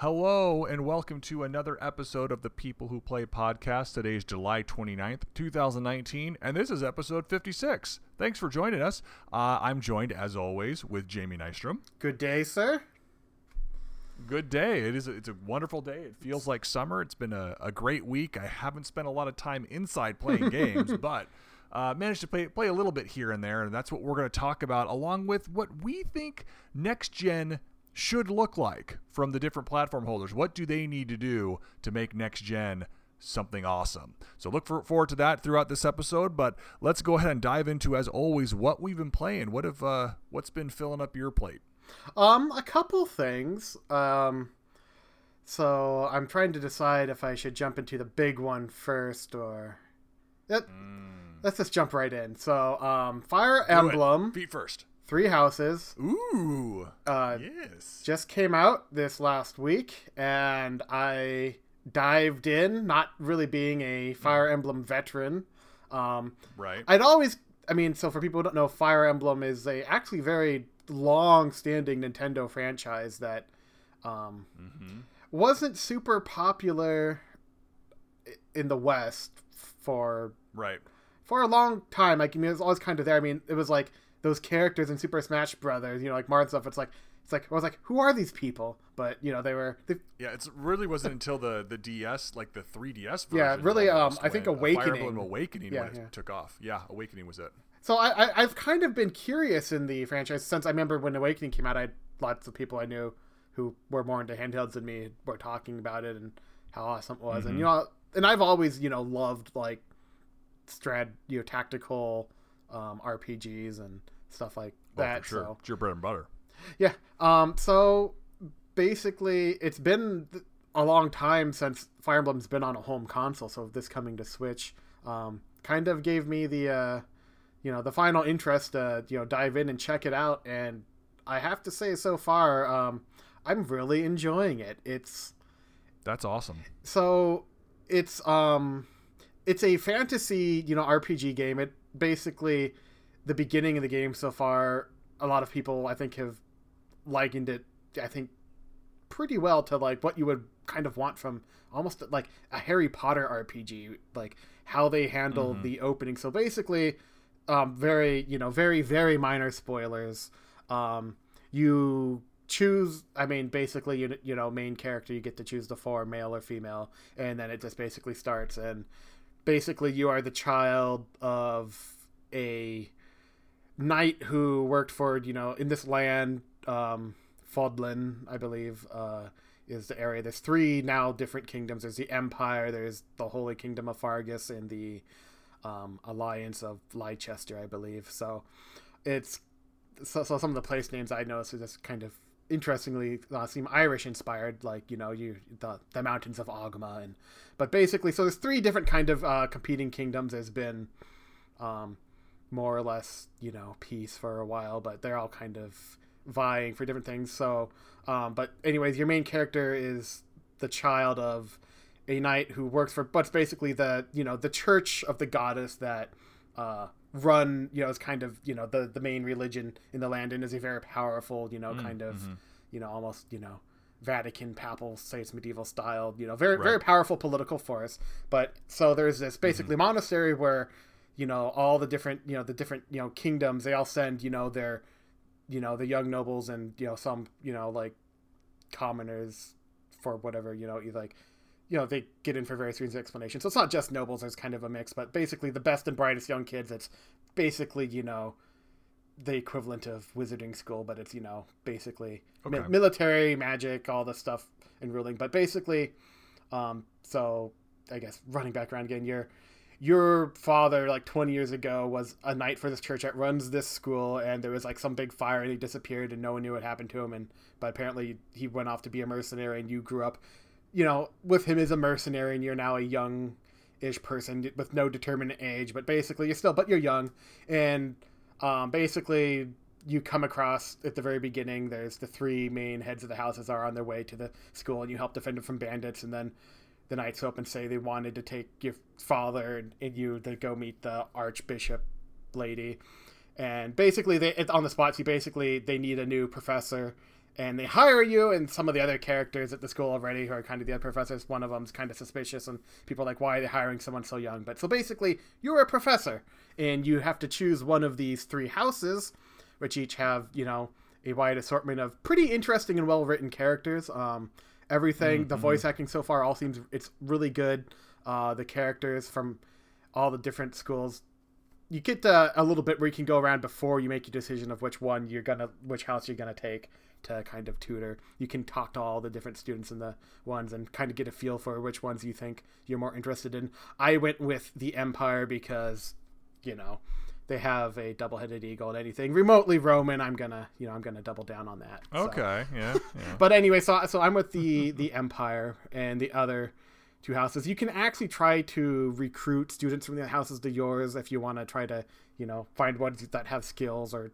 Hello, and welcome to another episode of the People Who Play podcast. Today is July 29th, 2019, and this is episode 56. Thanks for joining us. Uh, I'm joined, as always, with Jamie Nystrom. Good day, sir. Good day. It is. A, it's a wonderful day. It feels like summer. It's been a, a great week. I haven't spent a lot of time inside playing games, but uh, managed to play play a little bit here and there, and that's what we're going to talk about, along with what we think next gen should look like from the different platform holders. What do they need to do to make next gen something awesome? So look for, forward to that throughout this episode. But let's go ahead and dive into, as always, what we've been playing. What have uh, what's been filling up your plate? Um, a couple things. Um, so I'm trying to decide if I should jump into the big one first or. Let, mm. Let's just jump right in. So, um, Fire Emblem. Feet first. Three Houses. Ooh. Uh, yes. Just came out this last week, and I dived in, not really being a Fire Emblem veteran. Um, right. I'd always, I mean, so for people who don't know, Fire Emblem is a actually very long-standing Nintendo franchise that um, mm-hmm. wasn't super popular in the West for right for a long time. Like I mean, it was always kind of there. I mean, it was like those characters in Super Smash Brothers, you know, like Mario stuff. It's like it's like I was like, who are these people? But you know, they were. They, yeah, it really wasn't until the the DS, like the 3DS version. Yeah, really. Um, I think Awakening. Fire Awakening yeah, yeah. took off. Yeah, Awakening was it. So I, I have kind of been curious in the franchise since I remember when Awakening came out. I had lots of people I knew who were more into handhelds than me were talking about it and how awesome it was. Mm-hmm. And you know, and I've always you know loved like strat you know tactical um, RPGs and stuff like oh, that. sure. So it's your bread and butter. Yeah. Um. So basically, it's been a long time since Fire Emblem's been on a home console. So this coming to Switch, um, kind of gave me the, uh, you know, the final interest to you know dive in and check it out. And I have to say, so far, um, I'm really enjoying it. It's that's awesome. So it's um, it's a fantasy you know RPG game. It basically the beginning of the game so far, a lot of people I think have likened it. I think pretty well to like what you would kind of want from almost like a Harry Potter RPG, like how they handle mm-hmm. the opening. So basically, um, very you know very very minor spoilers. Um, you choose i mean basically you, you know main character you get to choose the four male or female and then it just basically starts and basically you are the child of a knight who worked for you know in this land um Fodlan, I believe, uh, is the area. There's three now different kingdoms. There's the Empire. There's the Holy Kingdom of Faerghus, and the um, Alliance of Leicester, I believe. So it's so, so some of the place names I noticed are just kind of interestingly uh, seem Irish inspired, like you know you the the mountains of Oghma and but basically so there's three different kind of uh, competing kingdoms. There's been um, more or less, you know, peace for a while, but they're all kind of vying for different things. So, um, but anyways, your main character is the child of a knight who works for, but basically the you know the church of the goddess that uh, run you know is kind of you know the the main religion in the land and is a very powerful you know mm, kind of mm-hmm. you know almost you know Vatican papal states medieval style you know very right. very powerful political force. But so there's this basically mm-hmm. monastery where you know all the different you know the different you know kingdoms they all send you know their you know the young nobles and you know some you know like commoners for whatever you know you like you know they get in for various reasons of explanation. So it's not just nobles it's kind of a mix but basically the best and brightest young kids it's basically you know the equivalent of wizarding school but it's you know basically okay. mi- military magic all the stuff and ruling. But basically um so i guess running back around again you're your father like 20 years ago was a knight for this church that runs this school and there was like some big fire and he disappeared and no one knew what happened to him. And but apparently he went off to be a mercenary and you grew up you know with him as a mercenary and you're now a young ish person with no determined age but basically you're still but you're young. And um, basically you come across at the very beginning there's the three main heads of the houses are on their way to the school and you help defend them from bandits. And then the Knights up and say they wanted to take your father and you to go meet the Archbishop lady. And basically, they on the spot, you basically they need a new professor, and they hire you and some of the other characters at the school already who are kind of the other professors. One of them's kind of suspicious and people are like why are they hiring someone so young? But so basically you're a professor and you have to choose one of these three houses which each have you know a wide assortment of pretty interesting and well written characters. Um, everything mm-hmm. the voice acting so far all seems it's really good. Uh, the characters from all the different schools you get uh, a little bit where you can go around before you make your decision of which one you're gonna which house you're gonna take to kind of tutor you can talk to all the different students in the ones and kind of get a feel for which ones you think you're more interested in i went with the empire because you know they have a double-headed eagle and anything remotely roman i'm gonna you know i'm gonna double down on that okay so. yeah, yeah. but anyway so so i'm with the the empire and the other two houses. You can actually try to recruit students from the houses to yours if you want to try to, you know, find ones that have skills or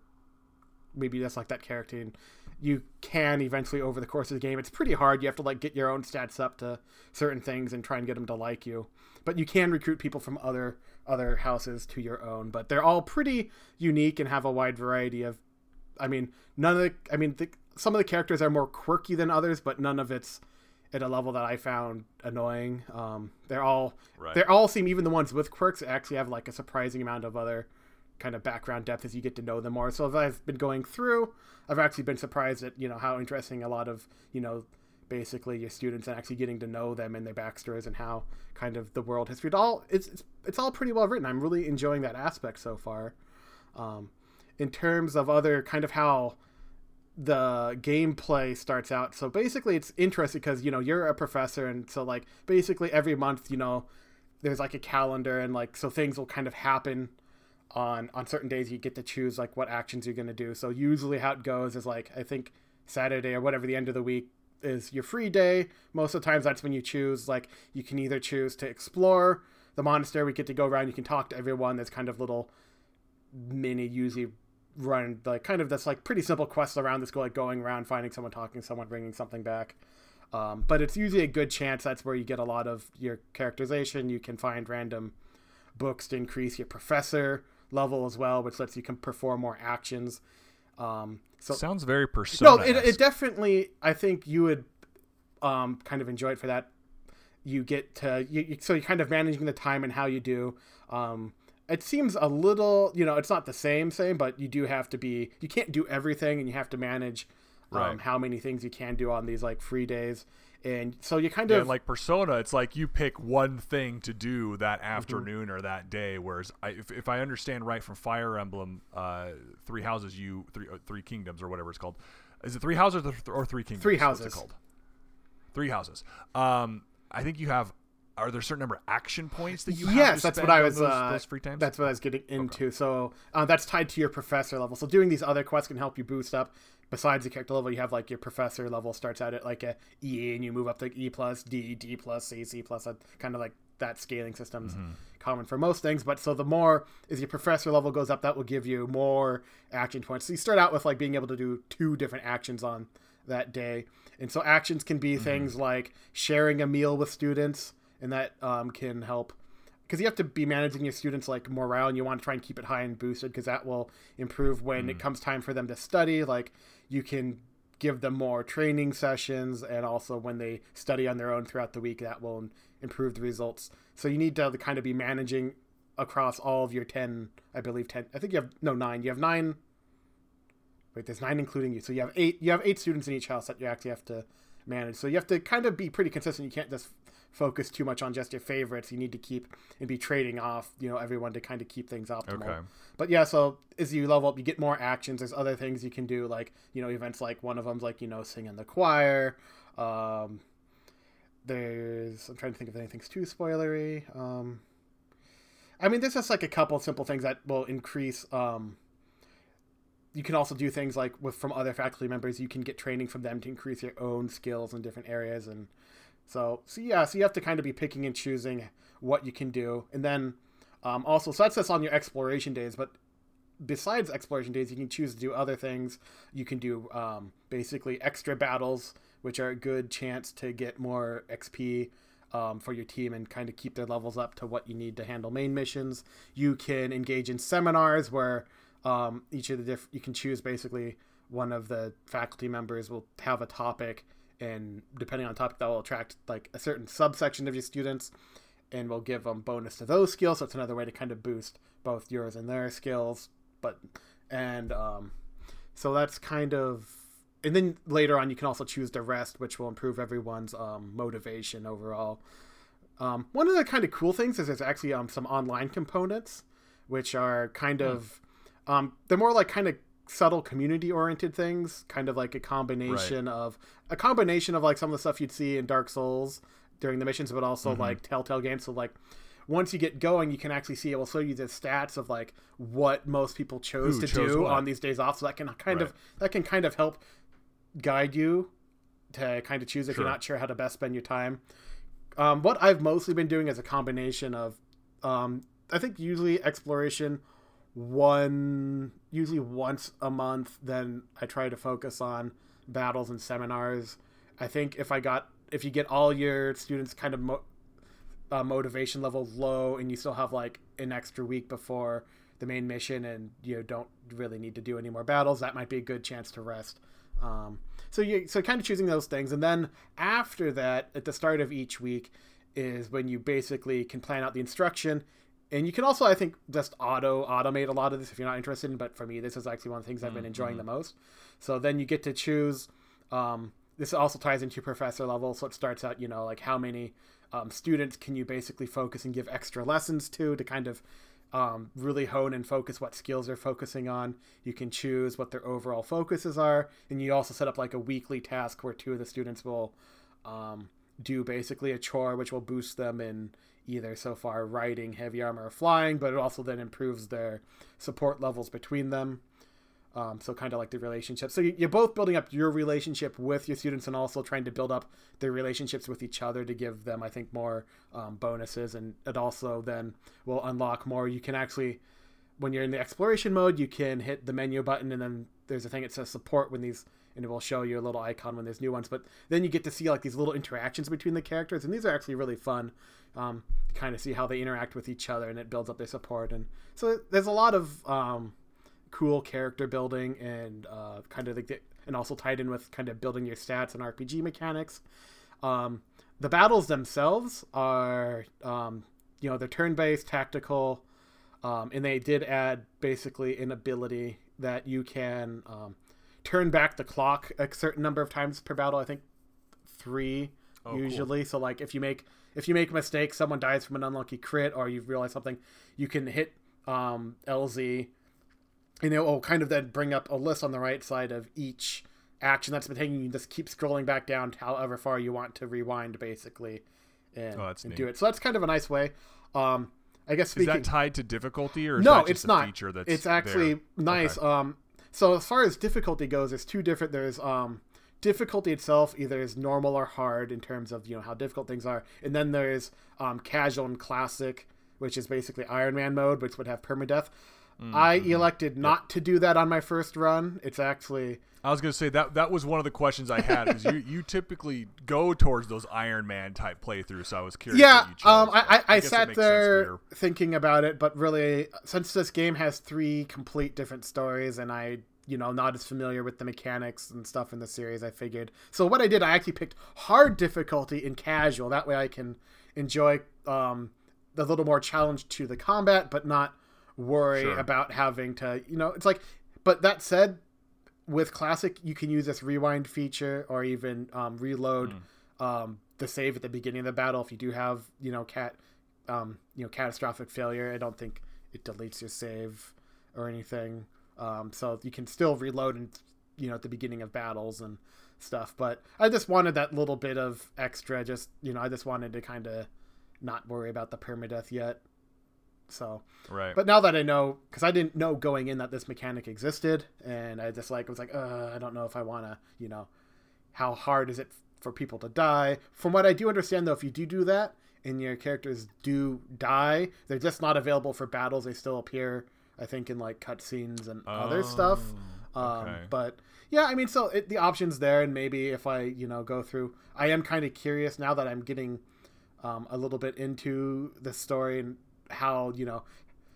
maybe just like that character. And you can eventually over the course of the game. It's pretty hard. You have to like get your own stats up to certain things and try and get them to like you. But you can recruit people from other other houses to your own. But they're all pretty unique and have a wide variety of. I mean, none of the. I mean, the, some of the characters are more quirky than others, but none of it's at a level that I found annoying. Um, they're all right. they all seem even the ones with quirks actually have like a surprising amount of other kind of background depth as you get to know them more. So as I've been going through, I've actually been surprised at you know how interesting a lot of you know basically your students and actually getting to know them and their backstories and how kind of the world history. It all it's it's, it's all pretty well written. I'm really enjoying that aspect so far. Um, in terms of other kind of how the gameplay starts out. So basically, it's interesting because you know you're a professor, and so like basically every month, you know, there's like a calendar, and like so things will kind of happen on on certain days. You get to choose like what actions you're gonna do. So usually, how it goes is like I think Saturday or whatever the end of the week is your free day. Most of the times, that's when you choose. Like you can either choose to explore the monastery. We get to go around. You can talk to everyone. There's kind of little mini usually run like kind of this like pretty simple quest around this go like going around finding someone talking someone bringing something back um, but it's usually a good chance that's where you get a lot of your characterization you can find random books to increase your professor level as well which lets you can perform more actions. Um, so sounds very persona no it, it definitely i think you would um, kind of enjoy it for that. You get to you, so you're kind of managing the time and how you do. Um, it seems a little you know it's not the same same but you do have to be you can't do everything and you have to manage um, right. how many things you can do on these like free days and so you kind yeah, of like persona it's like you pick one thing to do that mm-hmm. afternoon mm-hmm. or that day whereas I, if, if i understand right from fire emblem uh, three houses you three uh, three kingdoms or whatever it's called is it three houses or, three kingdoms three houses called three houses um, i think you have are there a certain number of action points that you yes that's what i was those, uh, those, free times that's what i was getting into okay. so uh, that's tied to your professor level so doing these other quests can help you boost up besides the character level you have like your professor level starts out at like a e and you move up to e plus d d plus c c plus kind of like that scaling system's mm-hmm. common for most things but so the more as your professor level goes up that will give you more action points so you start out with like being able to do two different actions on that day and so actions can be mm-hmm. things like sharing a meal with students and that um, can help because you have to be managing your students like morale and you want to try and keep it high and boosted because that will improve when mm. it comes time for them to study like you can give them more training sessions and also when they study on their own throughout the week that will improve the results. So you need to kind of be managing across all of your 10 i believe 10 i think you have no 9 you have 9 wait there's 9 including you. So you have 8 you have 8 students in each house that you actually have to manage. So you have to kind of be pretty consistent. You can't just focus too much on just your favorites. You need to keep and be trading off, you know, everyone to kind of keep things optimal. Okay. But yeah, so as you level up, you get more actions. There's other things you can do, like you know, events like one of them's like you know, sing in the choir. Um, there's I'm trying to think if anything's too spoilery. Um, I mean, there's just like a couple simple things that will increase. Um, you can also do things like with from other faculty members. You can get training from them to increase your own skills in different areas and so, so yeah, so you have to kind of be picking and choosing what you can do, and then um, also, so that's just on your exploration days. But besides exploration days, you can choose to do other things. You can do um, basically extra battles, which are a good chance to get more XP um, for your team and kind of keep their levels up to what you need to handle main missions. You can engage in seminars where um, each of the diff- you can choose basically one of the faculty members will have a topic, and depending on topic, that will attract like a certain subsection of your students, and will give them bonus to those skills. So it's another way to kind of boost both yours and their skills. But and um, so that's kind of and then later on you can also choose to rest which will improve everyone's um, motivation overall um, one of the kind of cool things is there's actually um, some online components which are kind mm. of um, they're more like kind of subtle community oriented things kind of like a combination right. of a combination of like some of the stuff you'd see in dark souls during the missions but also mm-hmm. like telltale games so like once you get going, you can actually see it will show you the stats of like what most people chose Who to chose do what? on these days off. So that can kind right. of that can kind of help guide you to kind of choose if sure. you're not sure how to best spend your time. Um, what I've mostly been doing is a combination of, um, I think usually exploration, one usually once a month. Then I try to focus on battles and seminars. I think if I got if you get all your students kind of mo- uh, motivation level low and you still have like an extra week before the main mission and you know, don't really need to do any more battles, that might be a good chance to rest. Um, so you so kind of choosing those things, and then after that, at the start of each week, is when you basically can plan out the instruction, and you can also I think just auto automate a lot of this if you're not interested in. But for me, this is actually one of the things I've been enjoying mm-hmm. the most. So then you get to choose. Um, this also ties into professor level, so it starts out you know like how many um, students can you basically focus and give extra lessons to to kind of um, really hone and focus what skills they're focusing on. You can choose what their overall focuses are, and you also set up like a weekly task where two of the students will um, do basically a chore, which will boost them in either so far riding, heavy armor, or flying, but it also then improves their support levels between them. Um, so kind of like the relationship. So you're both building up your relationship with your students and also trying to build up their relationships with each other to give them, I think, more um, bonuses. And it also then will unlock more. You can actually, when you're in the exploration mode, you can hit the menu button and then there's a thing that says support when these, and it will show you a little icon when there's new ones. But then you get to see like these little interactions between the characters, and these are actually really fun. Um, to kind of see how they interact with each other, and it builds up their support. And so there's a lot of um, cool character building and uh, kind of like the, and also tied in with kind of building your stats and RPG mechanics. Um, the battles themselves are, um, you know, they're turn-based, tactical, um, and they did add basically an ability that you can um, turn back the clock a certain number of times per battle. I think three oh, usually. Cool. So like if you make if you make a mistake, someone dies from an unlucky crit, or you realize something, you can hit um, LZ and it will kind of then bring up a list on the right side of each action that's been taking. You just keep scrolling back down however far you want to rewind, basically, and, oh, and do it. So that's kind of a nice way. Um, I guess speaking, is that tied to difficulty or no? it's not. Feature that's it's actually there? nice. Okay. Um, so as far as difficulty goes, there's two different. There's um, difficulty itself either is normal or hard in terms of you know how difficult things are, and then there's um, casual and classic, which is basically Iron Man mode, which would have permadeath. Mm-hmm. I elected not yep. to do that on my first run. It's actually I was going to say that that was one of the questions I had Is you, you typically go towards those Iron Man type playthroughs. So I was curious. Yeah, um, I, I, I sat there thinking about it, but really, since this game has three complete different stories, and I you know not as familiar with the mechanics and stuff in the series, I figured. So what I did, I actually picked hard difficulty in casual. That way, I can enjoy um, the little more challenge to the combat, but not worry sure. about having to, you know, it's like, but that said, with classic, you can use this rewind feature or even um, reload mm. um, the save at the beginning of the battle if you do have, you know, cat, um, you know, catastrophic failure. I don't think it deletes your save or anything. Um, so you can still reload and you know at the beginning of battles and stuff. But I just wanted that little bit of extra. Just you know, I just wanted to kind of not worry about the permadeath yet. So, right. But now that I know, because I didn't know going in that this mechanic existed, and I just like was like, uh, I don't know if I want to, you know, how hard is it for people to die? From what I do understand, though, if you do do that and your characters do die, they're just not available for battles. They still appear, I think, in like cutscenes and oh, other stuff. Um, okay. But yeah, I mean, so it, the options there, and maybe if I, you know, go through, I am kind of curious now that I'm getting. Um, a little bit into the story and how you know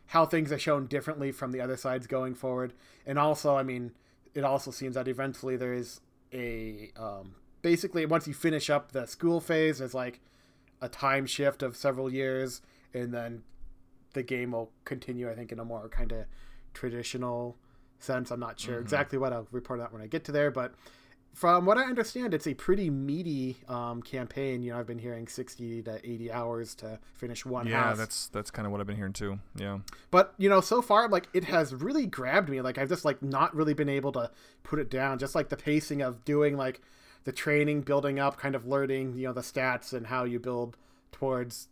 how things are shown differently from the other sides going forward and also i mean it also seems that eventually there is a um, basically once you finish up the school phase, there's like a time shift of several years, and then the game will continue. I think in a more kind of traditional sense. I'm not sure mm-hmm. exactly what I'll report on that when I get to there, but from what I understand, it's a pretty meaty um, campaign. You know, I've been hearing sixty to eighty hours to finish one. Yeah, house. that's that's kind of what I've been hearing too. Yeah, but you know, so far, like it has really grabbed me. Like I've just like not really been able to put it down. Just like the pacing of doing like the training, building up, kind of learning, you know, the stats and how you build towards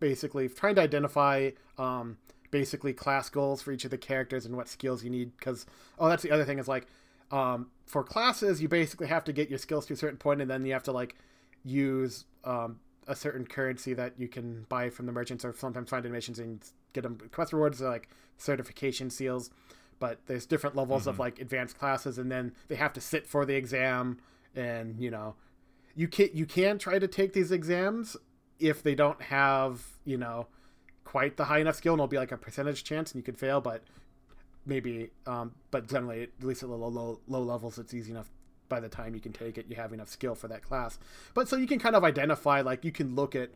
basically trying to identify um, basically class goals for each of the characters and what skills you need. Because oh, that's the other thing is like um, for classes, you basically have to get your skills to a certain point, and then you have to like use um, a certain currency that you can buy from the merchants, or sometimes find in missions and get them quest rewards, like certification seals. But there's different levels mm-hmm. of like advanced classes, and then they have to sit for the exam, and you know, you can you can try to take these exams if they don't have you know quite the high enough skill, and it'll be like a percentage chance, and you could fail. But maybe um, but generally at least at low, low low levels it's easy enough by the time you can take it you have enough skill for that class. But so you can kind of identify like you can look at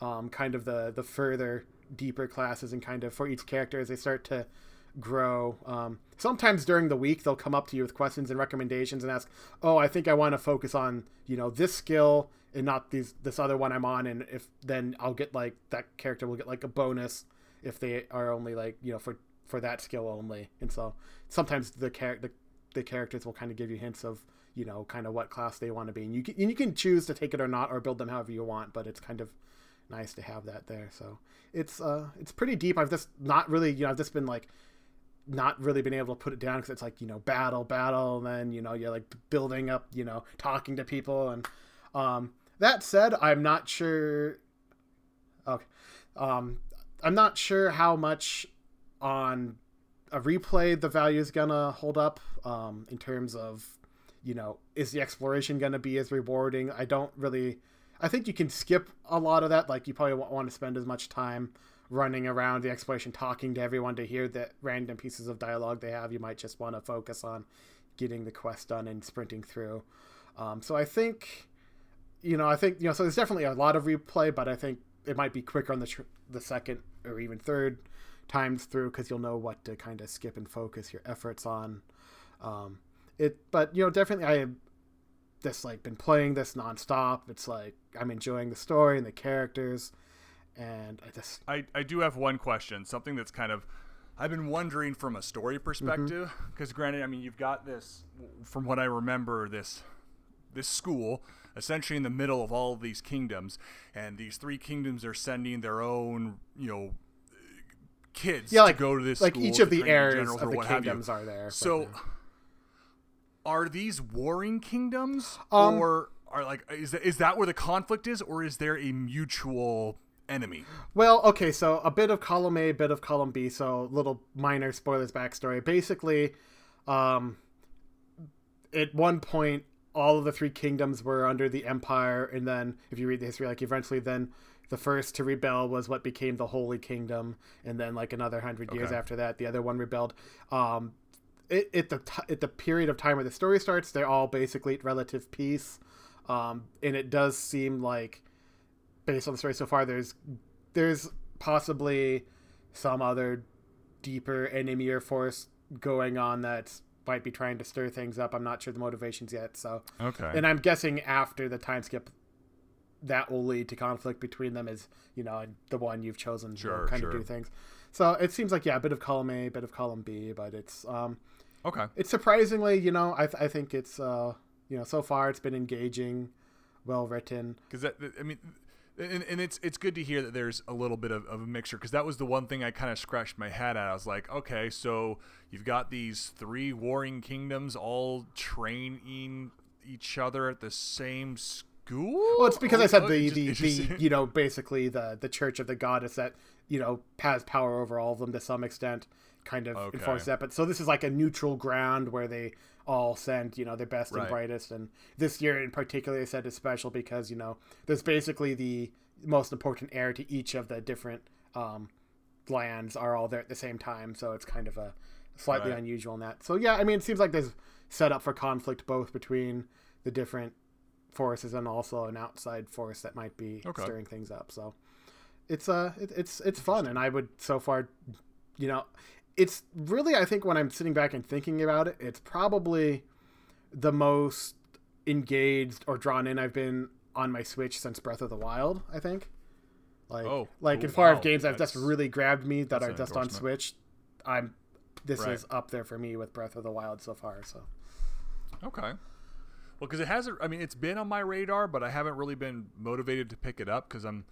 um, kind of the the further deeper classes and kind of for each character as they start to grow. Um, sometimes during the week they'll come up to you with questions and recommendations and ask oh i think i want to focus on you know this skill and not these this other one i'm on and if then i'll get like that character will get like a bonus if they are only like you know for for that skill only. And so sometimes the char- the, the characters will kind of give you hints of you know kind of what class they want to be, and you can, and you can choose to take it or not, or build them however you want. But it's kind of nice to have that there. So it's uh it's pretty deep. I've just not really you know I've just been like not really been able to put it down because it's like you know battle battle and then you know you're like building up you know talking to people and um that said i'm not sure okay um i'm not sure how much on a replay the value is gonna hold up um, in terms of you know is the exploration gonna be as rewarding? I don't really i think you can skip a lot of that. Like you probably won't want to spend as much time running around the exploration talking to everyone to hear the random pieces of dialogue they have. You might just want to focus on getting the quest done and sprinting through. Um, so i think you know i think you know so there's definitely a lot of replay but i think it might be quicker on the tr- the second or even third times through because you'll know what to kind of skip and focus your efforts on. Um, it, but you know, definitely I have just like been playing this nonstop. It's like I'm enjoying the story and the characters, and I just I I do have one question, something that's kind of I've been wondering from a story perspective because mm-hmm. granted, I mean you've got this from what I remember this this school essentially in the middle of all of these kingdoms and these three kingdoms are sending their own you know kids yeah, like, to go to this like each of the heirs of the kingdoms are there. So, are these warring kingdoms, um, or are like is that, is that where the conflict is, or is there a mutual enemy? Well, okay, so a bit of column A, a bit of column B. So little minor spoilers backstory. Basically, um, at one point, all of the three kingdoms were under the empire, and then if you read the history, like eventually, then the first to rebel was what became the Holy Kingdom, and then like another hundred okay. years after that, the other one rebelled. Um, it, at the t- at the period of time where the story starts, they're all basically at relative peace, um, and it does seem like, based on the story so far, there's there's possibly some other deeper enemy or force going on that might be trying to stir things up. I'm not sure the motivations yet. So okay, and I'm guessing after the time skip, that will lead to conflict between them is you know the one you've chosen sure, to kind sure. of do things so it seems like yeah a bit of column a, a bit of column b but it's um okay it's surprisingly you know i, th- I think it's uh you know so far it's been engaging well written because that i mean and, and it's it's good to hear that there's a little bit of, of a mixture because that was the one thing I kind of scratched my head at. I was like, okay, so you've got these three warring kingdoms all training each other at the same school? Well, it's because oh, I said the, the, the you know basically the the Church of the Goddess that you know has power over all of them to some extent, kind of okay. enforce that. But so this is like a neutral ground where they all send you know their best right. and brightest. And this year in particular, I said is special because you know there's basically the most important heir to each of the different um, lands are all there at the same time. So it's kind of a slightly Right. unusual in that. So yeah, I mean, it seems like there's set up for conflict both between the different forces and also an outside force that might be Okay. stirring things up. So it's uh, it, it's it's fun, and I would so far, you know, it's really I think when I'm sitting back and thinking about it, it's probably the most engaged or drawn in I've been on my Switch since Breath of the Wild. I think. Like, Oh, like ooh, as far wow, as games that have just really grabbed me that are just on. Switch, I'm. This Right. is up there for me with Breath of the Wild so far. So Okay. Well, because it hasn't. I mean, it's been on my radar, but I haven't really been motivated to pick it up because I'm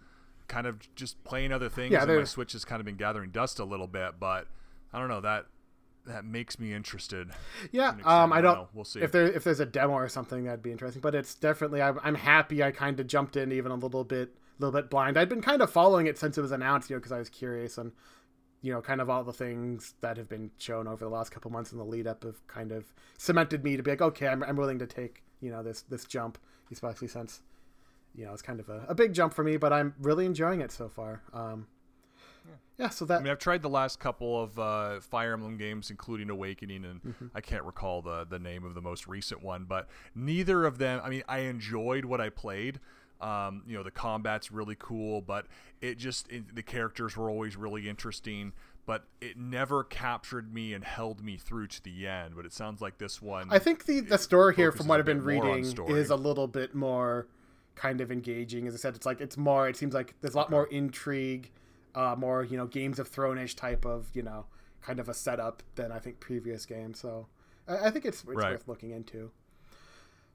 kind of just playing other things. Yeah, and my Switch has kind of been gathering dust a little bit, but I don't know that that makes me interested. yeah, um, I don't. know. We'll see. If there if there's a demo or something that'd be interesting, but it's definitely I'm, I'm happy I kind of jumped in even a little bit a little bit blind. I'd been kind of following it since it was announced, you know, because I was curious and you know, kind of all the things that have been shown over the last couple months in the lead up have kind of cemented me to be like, okay, I'm, I'm willing to take you know this this jump, especially since you know it's kind of a, a big jump for me, but I'm really enjoying it so far. Um, yeah. so that I mean, I've tried the last couple of uh, Fire Emblem games, including Awakening, and Mm-hmm. I can't recall the the name of the most recent one, but neither of them. I mean, I enjoyed what I played. Um, you know, the combat's really cool, but it just it, the characters were always really interesting. But it never captured me and held me through to the end. But it sounds like this one. I think the the story here, from what I've been bit more on reading, is a little bit more kind of engaging. As I said, it's like it's more. It seems like there's a lot more intrigue, uh, more you know Games of Thrones-ish type of you know kind of a setup than I think previous games. So I, I think it's, it's Right. worth looking into.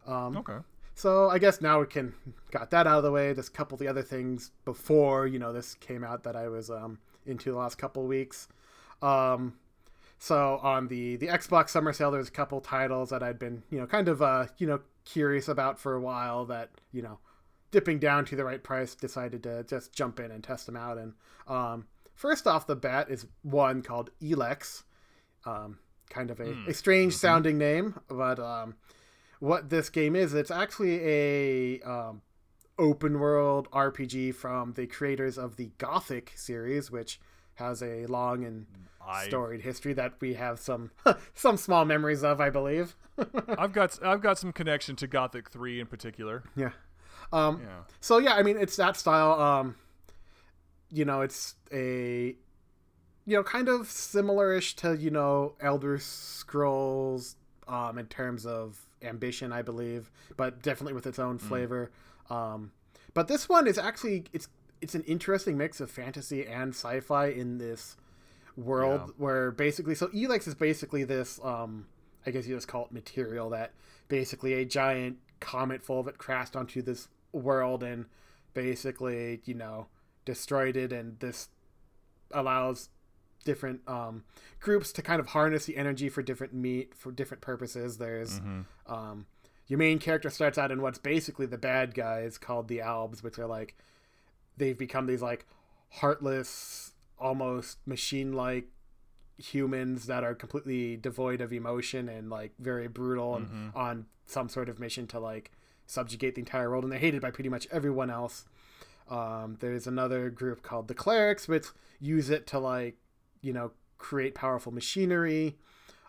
Um, okay. so I guess now we can got that out of the way. There's a couple of the other things before you know this came out that I was um, into the last couple weeks. Um, so on the the Xbox Summer Sale, there's a couple titles that I'd been you know kind of uh, you know curious about for a while. That you know dipping down to the right price, decided to just jump in and test them out. And um, first off the bat is one called Elex. Um, kind of a, a strange sounding name, but um, what this game is, it's actually a um, open world RPG from the creators of the Gothic series, which has a long and I storied history that we have some some small memories of, I believe. I've got I've got some connection to Gothic Three in particular. yeah. Um, Yeah. So yeah, I mean it's that style. Um, you know, it's a you know kind of similar-ish to you know Elder Scrolls um, in terms of ambition, I believe, but definitely with its own flavor. Um, but this one is actually it's it's an interesting mix of fantasy and sci-fi in this world Yeah. where basically so Elex is basically this um I guess you just call it material that basically a giant comet full of it crashed onto this world and basically, you know, destroyed it and this allows different um groups to kind of harness the energy for different meat for different purposes. There's Mm-hmm. um, your main character starts out in what's basically the bad guys called the Albs, which are like they've become these like heartless, almost machine-like humans that are completely devoid of emotion and like very brutal and Mhm. on some sort of mission to like subjugate the entire world, and they're hated by pretty much everyone else. Um, there's another group called the clerics, which use it to like, you know, create powerful machinery.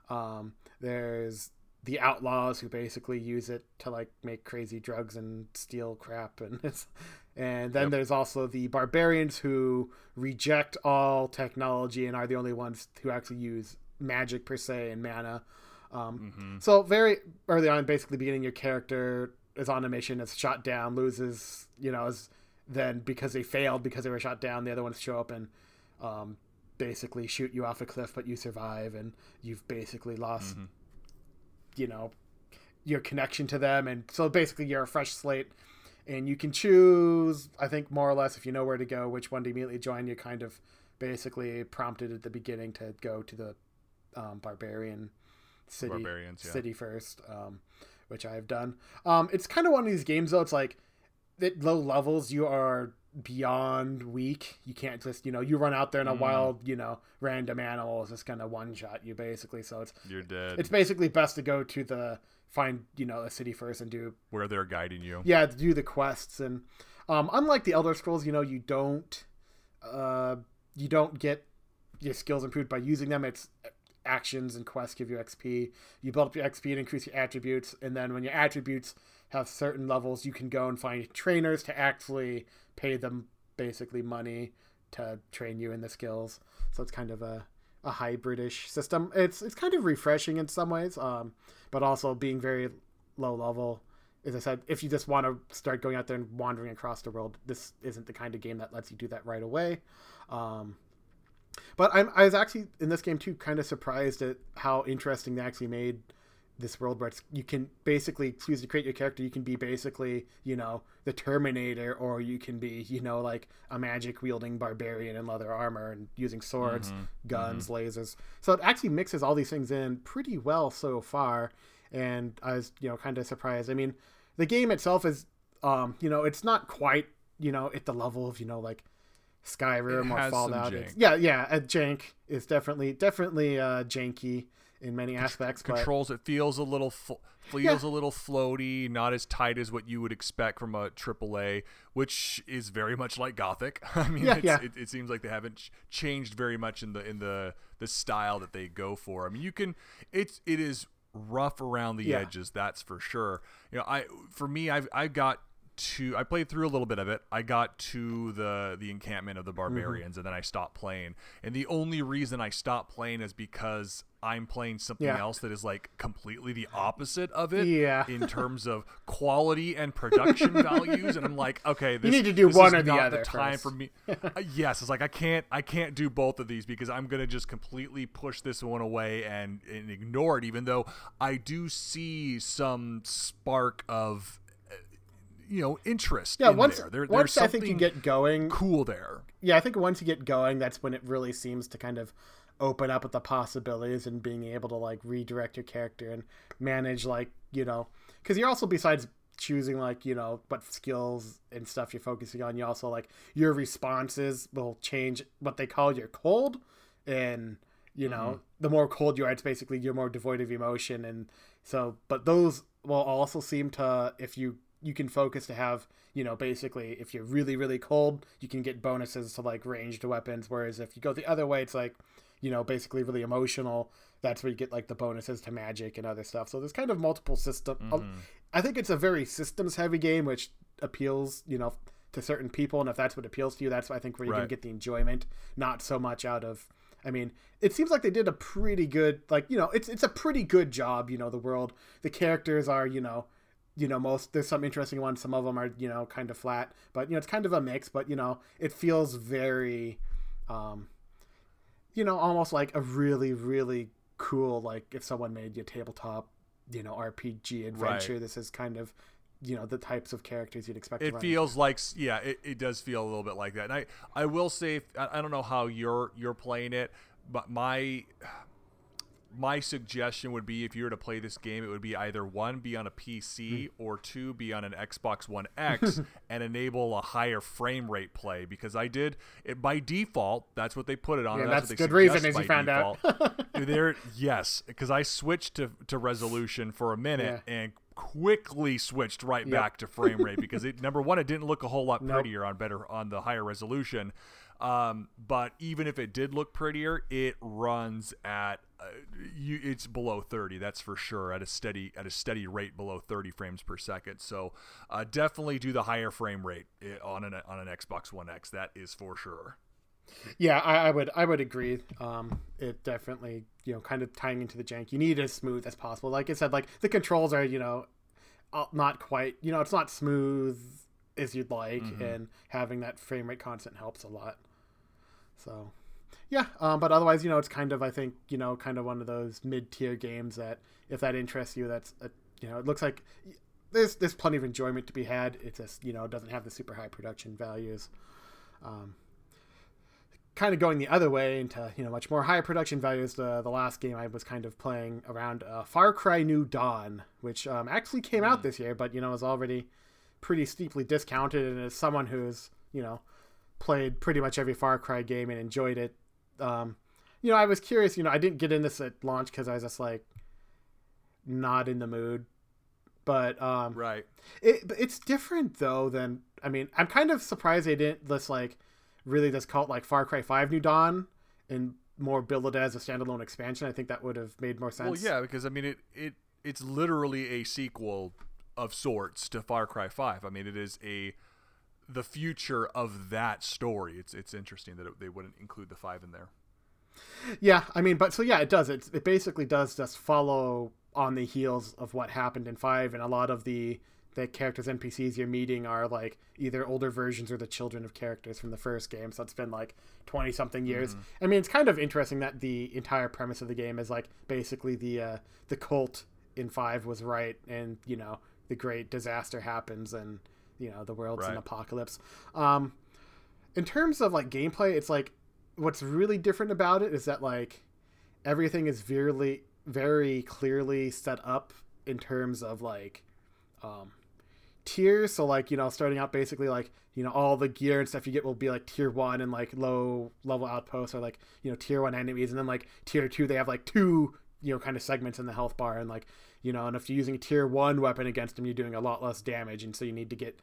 Um, there's the outlaws who basically use it to like make crazy drugs and steal crap, and it's, and then Yep. there's also the barbarians who reject all technology and are the only ones who actually use magic per se and mana. Um, Mm-hmm. so very early on, basically beginning your character is on a mission, is shot down, loses, you know, is then because they failed because they were shot down, the other ones show up and um, basically shoot you off a cliff, but you survive, and you've basically lost, Mhm. You know, your connection to them, and so basically you're a fresh slate, and you can choose, I think more or less, if you know where to go, which one to immediately join. You're kind of basically prompted at the beginning to go to the um, barbarian city yeah. city first, um, which I've done. Um, it's kind of one of these games though. It's like at low levels, you are beyond weak. You can't just you know you run out there in a Mm. wild you know random animal is just gonna one shot you basically. So it's You're dead. it's basically best to go to the find you know a city first and do where they're guiding you. yeah do the quests and um, unlike the Elder Scrolls, you know you don't uh, you don't get your skills improved by using them. It's actions and quests give you XP. You build up your XP and increase your attributes, and then when your attributes have certain levels, you can go and find trainers to actually pay them basically money to train you in the skills. So it's kind of a a hybridish system. It's it's kind of refreshing in some ways, um, but also being very low level. As I said, if you just want to start going out there and wandering across the world, this isn't the kind of game that lets you do that right away. Um, but I'm, I was actually in this game too, kind of surprised at how interesting they actually made this world where you can basically choose to create your character. You can be basically, you know, the Terminator, or you can be, you know, like a magic wielding barbarian in leather armor and using swords, mm-hmm. guns, mm-hmm. lasers. So it actually mixes all these things in pretty well so far. And I was, you know, kind of surprised. I mean, the game itself is, um, you know, it's not quite, you know, at the level of, you know, like Skyrim or Fallout. yeah, yeah, a jank is definitely definitely uh, janky in many aspects. Controls but... it feels a little fl- feels yeah. a little floaty, not as tight as what you would expect from a AAA, which is very much like Gothic. I mean, yeah, yeah. It, it, seems like they haven't ch- changed very much in the in the the style that they go for. I mean, you can it's it is rough around the edges, that's for sure. You know, I for me, I've I've got to I played through a little bit of it. I got to the the encampment of the mm-hmm. barbarians mm-hmm. and then I stopped playing. And the only reason I stopped playing is because I'm playing something yeah. else that is like completely the opposite of it yeah. in terms of quality and production values and I'm like, okay, this, you need to do one or the other. The time for me. uh, yes, it's like I can't I can't do both of these because I'm going to just completely push this one away and, and ignore it even though I do see some spark of you know interest. Yeah, once there. There, once I think you get going, cool there. Yeah, I think once you get going, that's when it really seems to kind of open up with the possibilities and being able to like redirect your character and manage like you know because you're also besides choosing like you know what skills and stuff you're focusing on you also like your responses will change what they call your cold and you know mm-hmm. the more cold you are it's basically you're more devoid of emotion and so but those will also seem to if you you can focus to have you know basically if you're really really cold you can get bonuses to like ranged weapons whereas if you go the other way it's like you know basically really emotional that's where you get like the bonuses to magic and other stuff so there's kind of multiple system mm-hmm. i think it's a very systems heavy game which appeals you know to certain people and if that's what appeals to you that's i think where you're right. gonna get the enjoyment not so much out of I mean, it seems like they did a pretty good, like you know, it's it's a pretty good job. You know, the world, the characters are, you know, you know most there's some interesting ones some of them are you know kind of flat but you know it's kind of a mix but you know it feels very um you know almost like a really really cool like if someone made you a tabletop you know rpg adventure right. this is kind of you know the types of characters you'd expect it feels like yeah it, it does feel a little bit like that and i i will say i don't know how you're you're playing it but my my suggestion would be if you were to play this game, it would be either one, be on a PC, hmm. or two, be on an Xbox One X and enable a higher frame rate play. Because I did it by default. That's what they put it on. Yeah, that's, that's good reason, as you found default. out. there, yes, because I switched to to resolution for a minute yeah. and quickly switched right yep. back to frame rate because it number one, it didn't look a whole lot prettier nope. on better on the higher resolution. Um, but even if it did look prettier, it runs at uh, you, it's below 30. That's for sure at a steady at a steady rate below 30 frames per second. So uh, definitely do the higher frame rate eh, on an on an Xbox One X. That is for sure. Yeah, I, I would I would agree. Um, it definitely you know kind of tying into the jank. You need it as smooth as possible. Like I said, like the controls are you know uh, not quite you know it's not smooth as you'd like, mm-hmm. and having that frame rate constant helps a lot. So, yeah, um, but otherwise, you know, it's kind of I think you know kind of one of those mid tier games that if that interests you, that's a, you know it looks like there's there's plenty of enjoyment to be had. It just you know doesn't have the super high production values. Um, kind of going the other way into you know much more high production values. The the last game I was kind of playing around uh, Far Cry New Dawn, which um, actually came mm. out this year, but you know is already pretty steeply discounted. And as someone who's you know played pretty much every Far Cry game and enjoyed it. Um, you know, I was curious. You know, I didn't get in this at launch because I was just like not in the mood. But um, right, it it's different though than I mean I'm kind of surprised they didn't just like really just call it like Far Cry Five New Dawn and more build it as a standalone expansion, I think that would have made more sense. Well, yeah, because I mean it it it's literally a sequel of sorts to Far Cry 5. I mean, it is a the future of that story. It's it's interesting that it, they wouldn't include the 5 in there. Yeah, I mean, but so yeah, it does. It it basically does just follow on the heels of what happened in 5 and a lot of the the characters NPCs you're meeting are like either older versions or the children of characters from the first game. So it's been like 20 something years. Mm-hmm. I mean, it's kind of interesting that the entire premise of the game is like basically the uh, the cult in 5 was right and, you know, the great disaster happens and, you know, the world's right. an apocalypse. Um in terms of like gameplay, it's like what's really different about it is that like everything is very very clearly set up in terms of like um tiers. So like you know, starting out basically like you know all the gear and stuff you get will be like tier one and like low level outposts or like you know tier one enemies, and then like tier two they have like two you know kind of segments in the health bar and like you know and if you're using a tier one weapon against them you're doing a lot less damage and so you need to get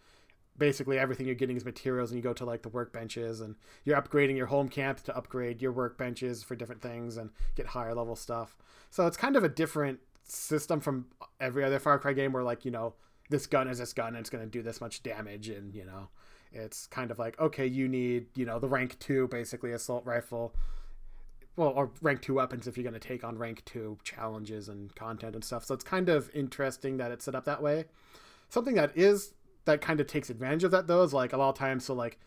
basically everything you're getting is materials and you go to like the workbenches and you're upgrading your home camp to upgrade your workbenches for different things and get higher level stuff. So it's kind of a different system from every other far cry game where like you know this gun is this gun and it's going to do this much damage and you know it's kind of like okay you need you know the rank 2 basically assault rifle well or rank 2 weapons if you're going to take on rank 2 challenges and content and stuff. So it's kind of interesting that it's set up that way. Something that is that kind of takes advantage of that though is like a lot of times so like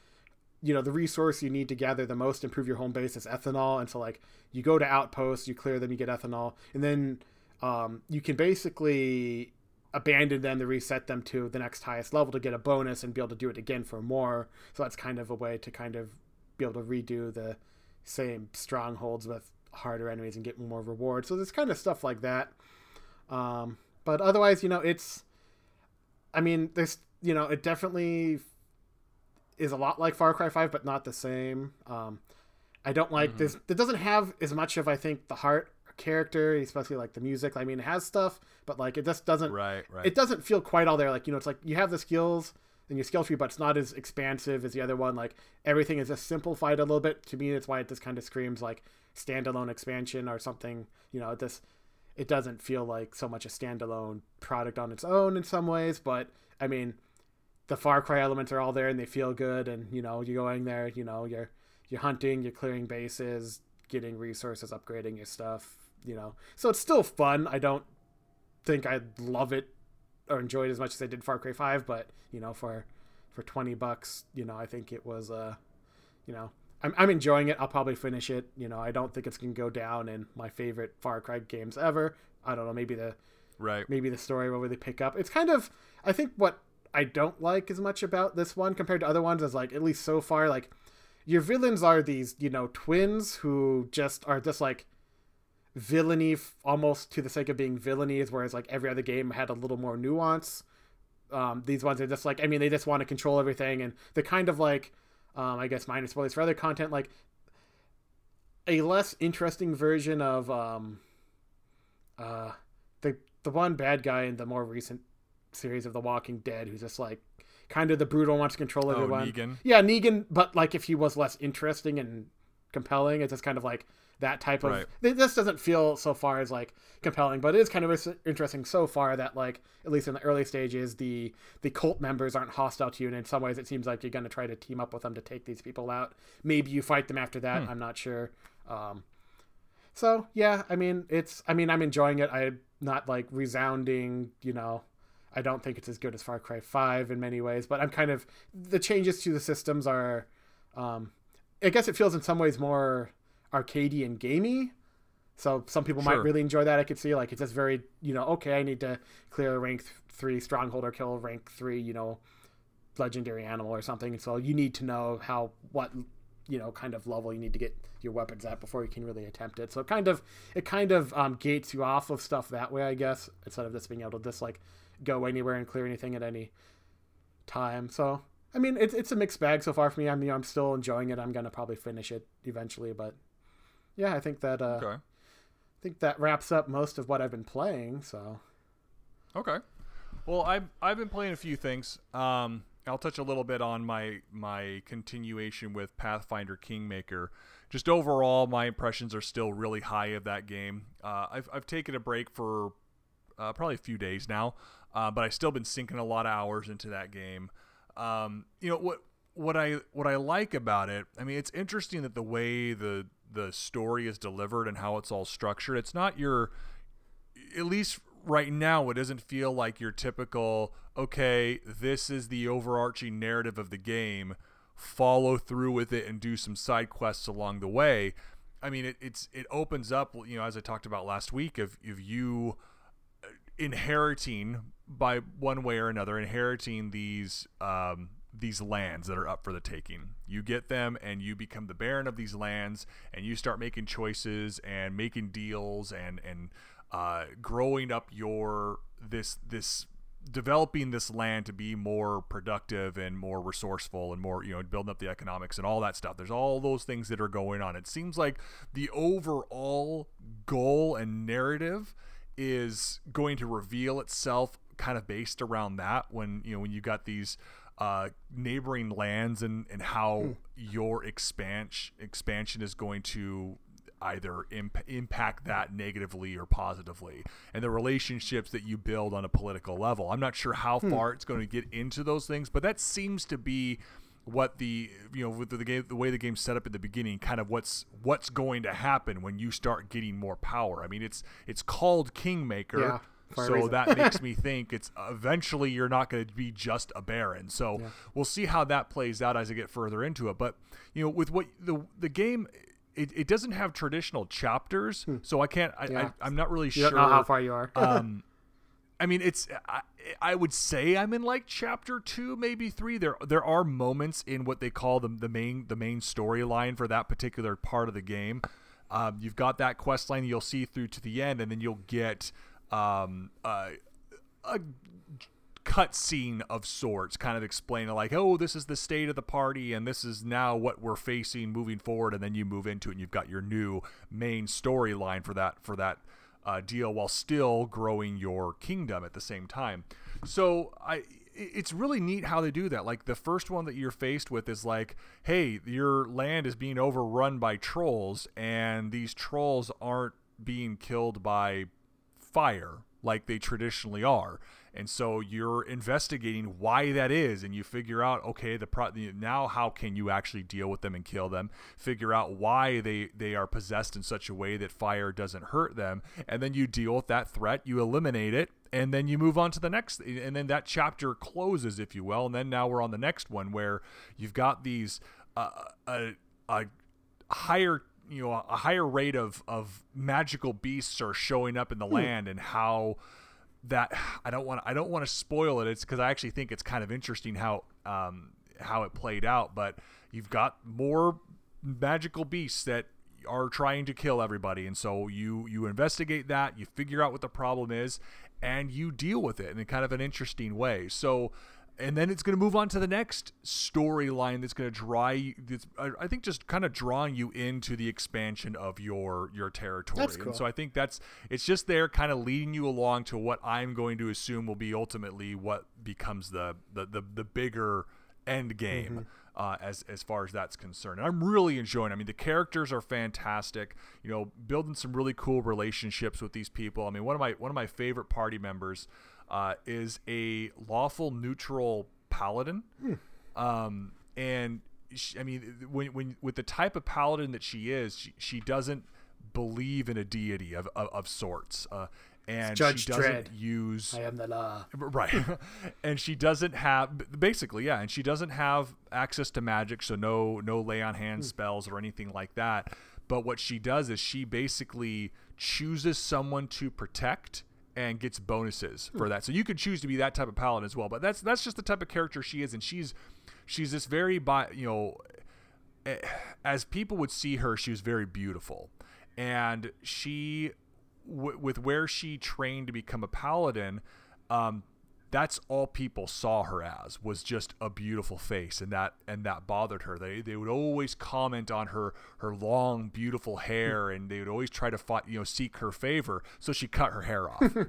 you know the resource you need to gather the most improve your home base is ethanol. And so like you go to outposts you clear them you get ethanol. And then um, you can basically abandon them to reset them to the next highest level to get a bonus and be able to do it again for more. So that's kind of a way to kind of be able to redo the same strongholds with harder enemies and get more reward. So there's kind of stuff like that. Um, but otherwise, you know, it's, I mean, this, you know, it definitely is a lot like Far Cry 5, but not the same. Um, I don't like mm-hmm. this. It doesn't have as much of, I think, the heart character, especially like the music. I mean, it has stuff, but like it just doesn't. Right, right. It doesn't feel quite all there. Like you know, it's like you have the skills and your skill tree, but it's not as expansive as the other one. Like everything is just simplified a little bit. To me, that's why it just kind of screams like standalone expansion or something. You know, this it doesn't feel like so much a standalone product on its own in some ways, but I mean, the Far Cry elements are all there and they feel good. And you know, you're going there. You know, you're you're hunting, you're clearing bases, getting resources, upgrading your stuff, you know. So it's still fun. I don't think I'd love it or enjoyed as much as I did Far Cry 5, but you know, for for 20 bucks, you know, I think it was uh, you know, I'm I'm enjoying it. I'll probably finish it. You know, I don't think it's to go down in my favorite Far Cry games ever. I don't know, maybe the right. Maybe the story will really pick up. It's kind of I think what I don't like as much about this one compared to other ones is like at least so far like your villains are these, you know, twins who just are just like villainy f- almost to the sake of being villainy whereas like every other game had a little more nuance um, these ones are just like i mean they just want to control everything and they're kind of like um, i guess minus spoilers for other content like a less interesting version of um, uh, the the one bad guy in the more recent series of The Walking Dead, who's just like kind of the brutal wants to control oh, everyone. Oh, Negan. Yeah, Negan, but like if he was less interesting and compelling, it's just kind of like that type of right. this doesn't feel so far as like compelling but it is kind of interesting so far that like at least in the early stages the the cult members aren't hostile to you and in some ways it seems like you're going to try to team up with them to take these people out maybe you fight them after that hmm. i'm not sure um so yeah i mean it's i mean i'm enjoying it i'm not like resounding you know i don't think it's as good as far cry 5 in many ways but i'm kind of the changes to the systems are um i guess it feels in some ways more arcadey and gamey. So some people sure. might really enjoy that. I could see like it's just very you know okay I need to clear a rank three stronghold or kill rank three you know legendary animal or something. So you need to know how what you know kind of level you need to get your weapons at before you can really attempt it. So it kind of it kind of um, gates you off of stuff that way I guess instead of just being able to just like go anywhere and clear anything at any time. So I mean it's it's a mixed bag so far for me. I mean I'm still enjoying it. I'm gonna probably finish it eventually, but yeah, I think that uh, okay. I think that wraps up most of what I've been playing. So okay, well I've I've been playing a few things. Um, I'll touch a little bit on my my continuation with Pathfinder Kingmaker. Just overall, my impressions are still really high of that game. Uh, I've I've taken a break for uh, probably a few days now, uh, but I've still been sinking a lot of hours into that game. Um, you know what what I what I like about it. I mean, it's interesting that the way the the story is delivered and how it's all structured. It's not your at least right now it doesn't feel like your typical okay this is the overarching narrative of the game follow through with it and do some side quests along the way i mean it, it's it opens up you know as i talked about last week of if you uh, inheriting by one way or another inheriting these um, these lands that are up for the taking. You get them and you become the baron of these lands and you start making choices and making deals and and uh, growing up your this this developing this land to be more productive and more resourceful and more you know building up the economics and all that stuff there's all those things that are going on it seems like the overall goal and narrative is going to reveal itself kind of based around that when you know when you got these uh, neighboring lands and, and how mm. your expansion expansion is going to either imp- impact that negatively or positively and the relationships that you build on a political level. I'm not sure how hmm. far it's going to get into those things, but that seems to be what the you know with the, the game the way the game's set up at the beginning kind of what's what's going to happen when you start getting more power. I mean it's it's called Kingmaker. Yeah so that makes me think it's eventually you're not going to be just a baron. So yeah. we'll see how that plays out as I get further into it. But you know, with what the the game it, it doesn't have traditional chapters, hmm. so I can't. I, yeah. I, am not really you sure how far you are. um, I mean, it's. I, I, would say I'm in like chapter two, maybe three. There there are moments in what they call the the main the main storyline for that particular part of the game. Um, you've got that quest line you'll see through to the end, and then you'll get um, uh, a cut scene of sorts, kind of explaining like, oh, this is the state of the party, and this is now what we're facing moving forward, and then you move into it, and you've got your new main storyline for that for that uh, deal, while still growing your kingdom at the same time. So I. It's really neat how they do that. Like the first one that you're faced with is like, hey, your land is being overrun by trolls, and these trolls aren't being killed by fire like they traditionally are. And so you're investigating why that is and you figure out okay the pro- now how can you actually deal with them and kill them? Figure out why they they are possessed in such a way that fire doesn't hurt them. And then you deal with that threat you eliminate it and then you move on to the next and then that chapter closes if you will. And then now we're on the next one where you've got these uh, a, a higher you know a higher rate of of magical beasts are showing up in the hmm. land and how that I don't want I don't want to spoil it. It's because I actually think it's kind of interesting how um, how it played out. But you've got more magical beasts that are trying to kill everybody, and so you you investigate that, you figure out what the problem is, and you deal with it in kind of an interesting way. So and then it's going to move on to the next storyline that's going to draw you that's, I think just kind of drawing you into the expansion of your your territory. That's cool. And so I think that's it's just there kind of leading you along to what I'm going to assume will be ultimately what becomes the the the, the bigger end game. Mm-hmm. Uh, as as far as that's concerned. And I'm really enjoying. It. I mean, the characters are fantastic. You know, building some really cool relationships with these people. I mean, one of my one of my favorite party members uh, is a lawful neutral paladin. Hmm. Um, and she, I mean, when, when with the type of paladin that she is, she, she doesn't believe in a deity of, of, of sorts. Uh, and Judge she doesn't Dredd. use I am the law. Right. and she doesn't have basically, yeah, and she doesn't have access to magic, so no no lay on hands hmm. spells or anything like that. But what she does is she basically chooses someone to protect and gets bonuses for hmm. that. So you could choose to be that type of paladin as well. But that's that's just the type of character she is, and she's she's this very by you know, eh, as people would see her, she was very beautiful, and she w- with where she trained to become a paladin. Um, that's all people saw her as was just a beautiful face and that and that bothered her. They they would always comment on her her long beautiful hair and they would always try to fight you know seek her favor so she cut her hair off.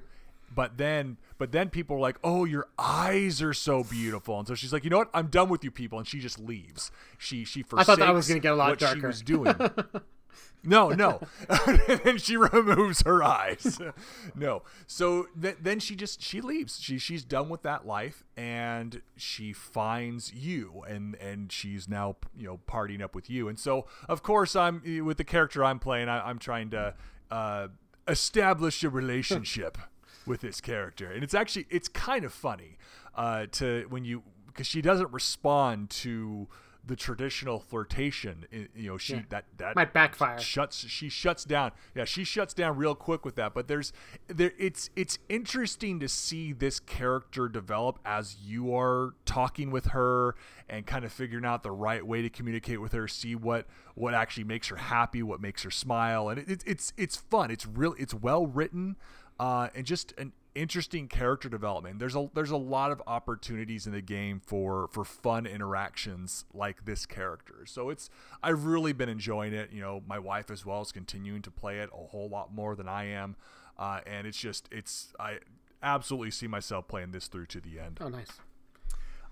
But then but then people are like oh your eyes are so beautiful. And so she's like you know what? I'm done with you people. And she just leaves. She she forsakes I thought that was gonna get a lot what darker. she was doing no no. And then she removes her eyes. No. So th- then she just she leaves. She she's done with that life and she finds you and and she's now you know partying up with you. And so of course i'm with the character i'm playing I, i'm trying to uh establish a relationship with this character. And it's actually it's kind of funny uh to when you because she doesn't respond to the traditional flirtation you know she Yeah. that that Might backfire. shuts she shuts down yeah she shuts down real quick with that but there's there it's it's interesting to see this character develop as you are talking with her and kind of figuring out the right way to communicate with her see what what actually makes her happy what makes her smile and it, it, it's it's fun it's really it's well written uh, and just an interesting character development. There's a there's a lot of opportunities in the game for for fun interactions like this character. So it's I've really been enjoying it. You know, my wife as well is continuing to play it a whole lot more than I am, uh, and it's just it's I absolutely see myself playing this through to the end. Oh, nice.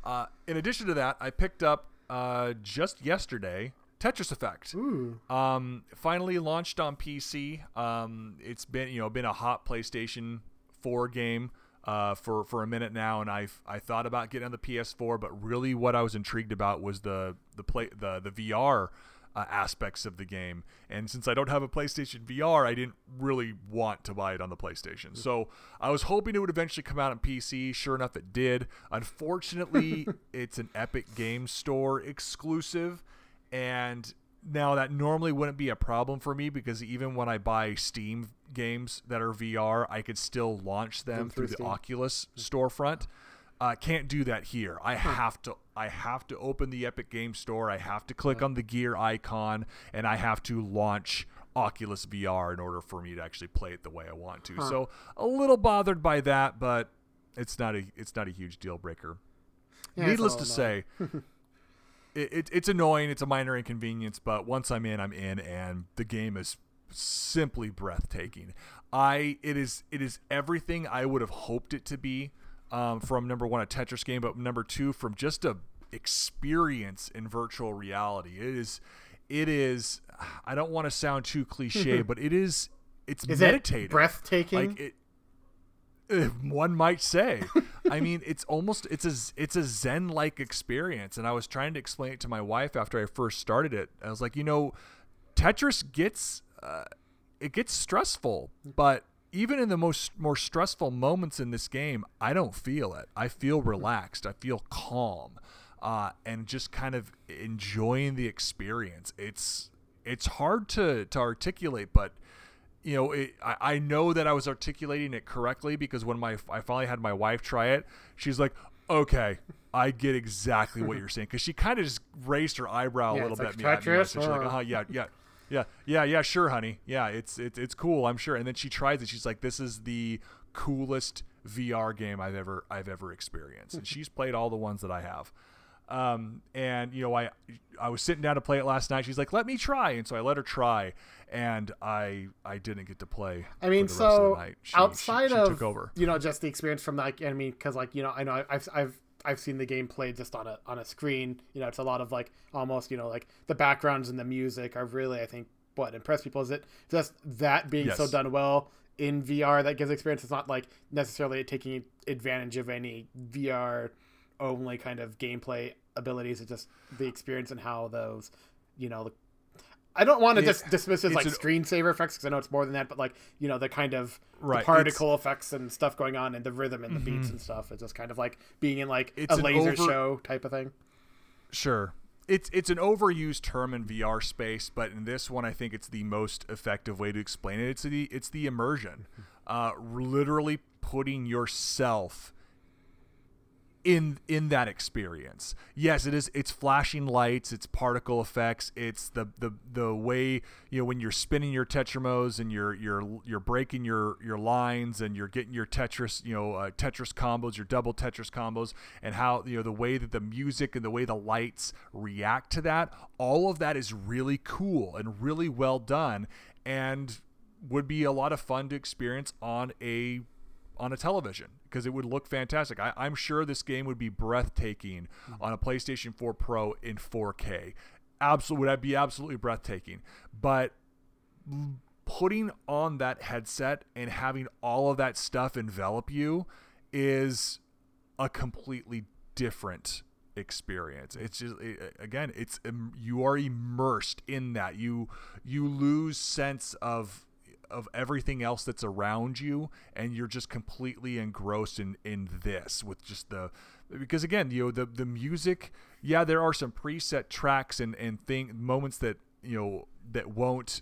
Uh, in addition to that, I picked up uh, just yesterday Tetris Effect. Ooh. Um, finally launched on PC. Um, it's been you know been a hot PlayStation 4 game uh, for for a minute now, and I I thought about getting on the PS4, but really what I was intrigued about was the the play the the VR. Uh, aspects of the game, and since I don't have a PlayStation VR, I didn't really want to buy it on the PlayStation. So I was hoping it would eventually come out on PC. Sure enough, it did. Unfortunately, it's an Epic Game Store exclusive, and now that normally wouldn't be a problem for me because even when I buy Steam games that are VR, I could still launch them Them through through the Oculus storefront. Uh, can't do that here. I have to. I have to open the Epic Game Store. I have to click on the gear icon, and I have to launch Oculus VR in order for me to actually play it the way I want to. So a little bothered by that, but it's not a. It's not a huge deal breaker. Yeah, Needless to say, it, it, it's annoying. It's a minor inconvenience, but once I'm in, I'm in, and the game is simply breathtaking. I it is it is everything I would have hoped it to be um, from number one a Tetris game, but number two from just a experience in virtual reality. It is it is. I don't want to sound too cliche, but it is. It's Is meditative it breathtaking? like it one might say. I mean it's almost it's a it's a zen like experience and i was trying to explain it to my wife after i first started it. I was like you know tetris gets uh, it gets stressful but even in the most more stressful moments in this game i don't feel it. I feel relaxed. I feel calm uh, and just kind of enjoying the experience. It's it's hard to to articulate but you know, it, I, I know that I was articulating it correctly because when my I finally had my wife try it, she's like, "Okay, I get exactly what you're saying." Because she kind of just raised her eyebrow Yeah, a little bit like, at me. at me, So she's like, Uh." "Uh huh, yeah, yeah." Yeah, yeah, yeah, sure, honey. Yeah, it's it's it's cool, I'm sure. And then she tries it. She's like, "This is the coolest VR game I've ever I've ever experienced." And she's played all the ones that I have. Um, and you know, I I was sitting down to play it last night. She's like, "Let me try," and so I let her try, and I I didn't get to play. I mean, for the rest of the so. She- she- outside she of took over. you know just the experience from like I mean, because like you know I know I've I've I've seen the game played just on a on a screen. You know, it's a lot of like almost you know like the backgrounds and the music are really I think what impress people is it just that being so done well in VR that gives experience. It's not like necessarily taking advantage of any VR only kind of gameplay abilities. It's just the experience and how those you know. The, I don't want to It- just dismiss it as like an- screensaver effects because I know it's more than that, but like you know the kind of Right, it's- particle effects and stuff going on and the rhythm and the beats and stuff. It's just kind of like being in like It's a laser over- show type of thing. Sure. It's it's an overused term in VR space, but in this one, I think it's the most effective way to explain it. It's the it's the immersion, uh, literally putting yourself in in that experience. Yes, it is. It's flashing lights. It's particle effects. It's the the the way you know when you're spinning your Tetramos and you're you're you're breaking your your lines and you're getting your Tetris you know uh, Tetris combos, your double Tetris combos, and how you know the way that the music and the way the lights react to that. All of that is really cool and really well done, and would be a lot of fun to experience on a on a television because it would look fantastic. I, am sure this game would be breathtaking mm-hmm. on a PlayStation 4 Pro in 4K. Absolutely, would be absolutely breathtaking. But putting on that headset and having all of that stuff envelop you is a completely different experience. It's just it, again, it's you are immersed in that. You you lose sense of of everything else that's around you and you're just completely engrossed in in this with just the because again you know the the music yeah there are some preset tracks and and thing moments that you know that won't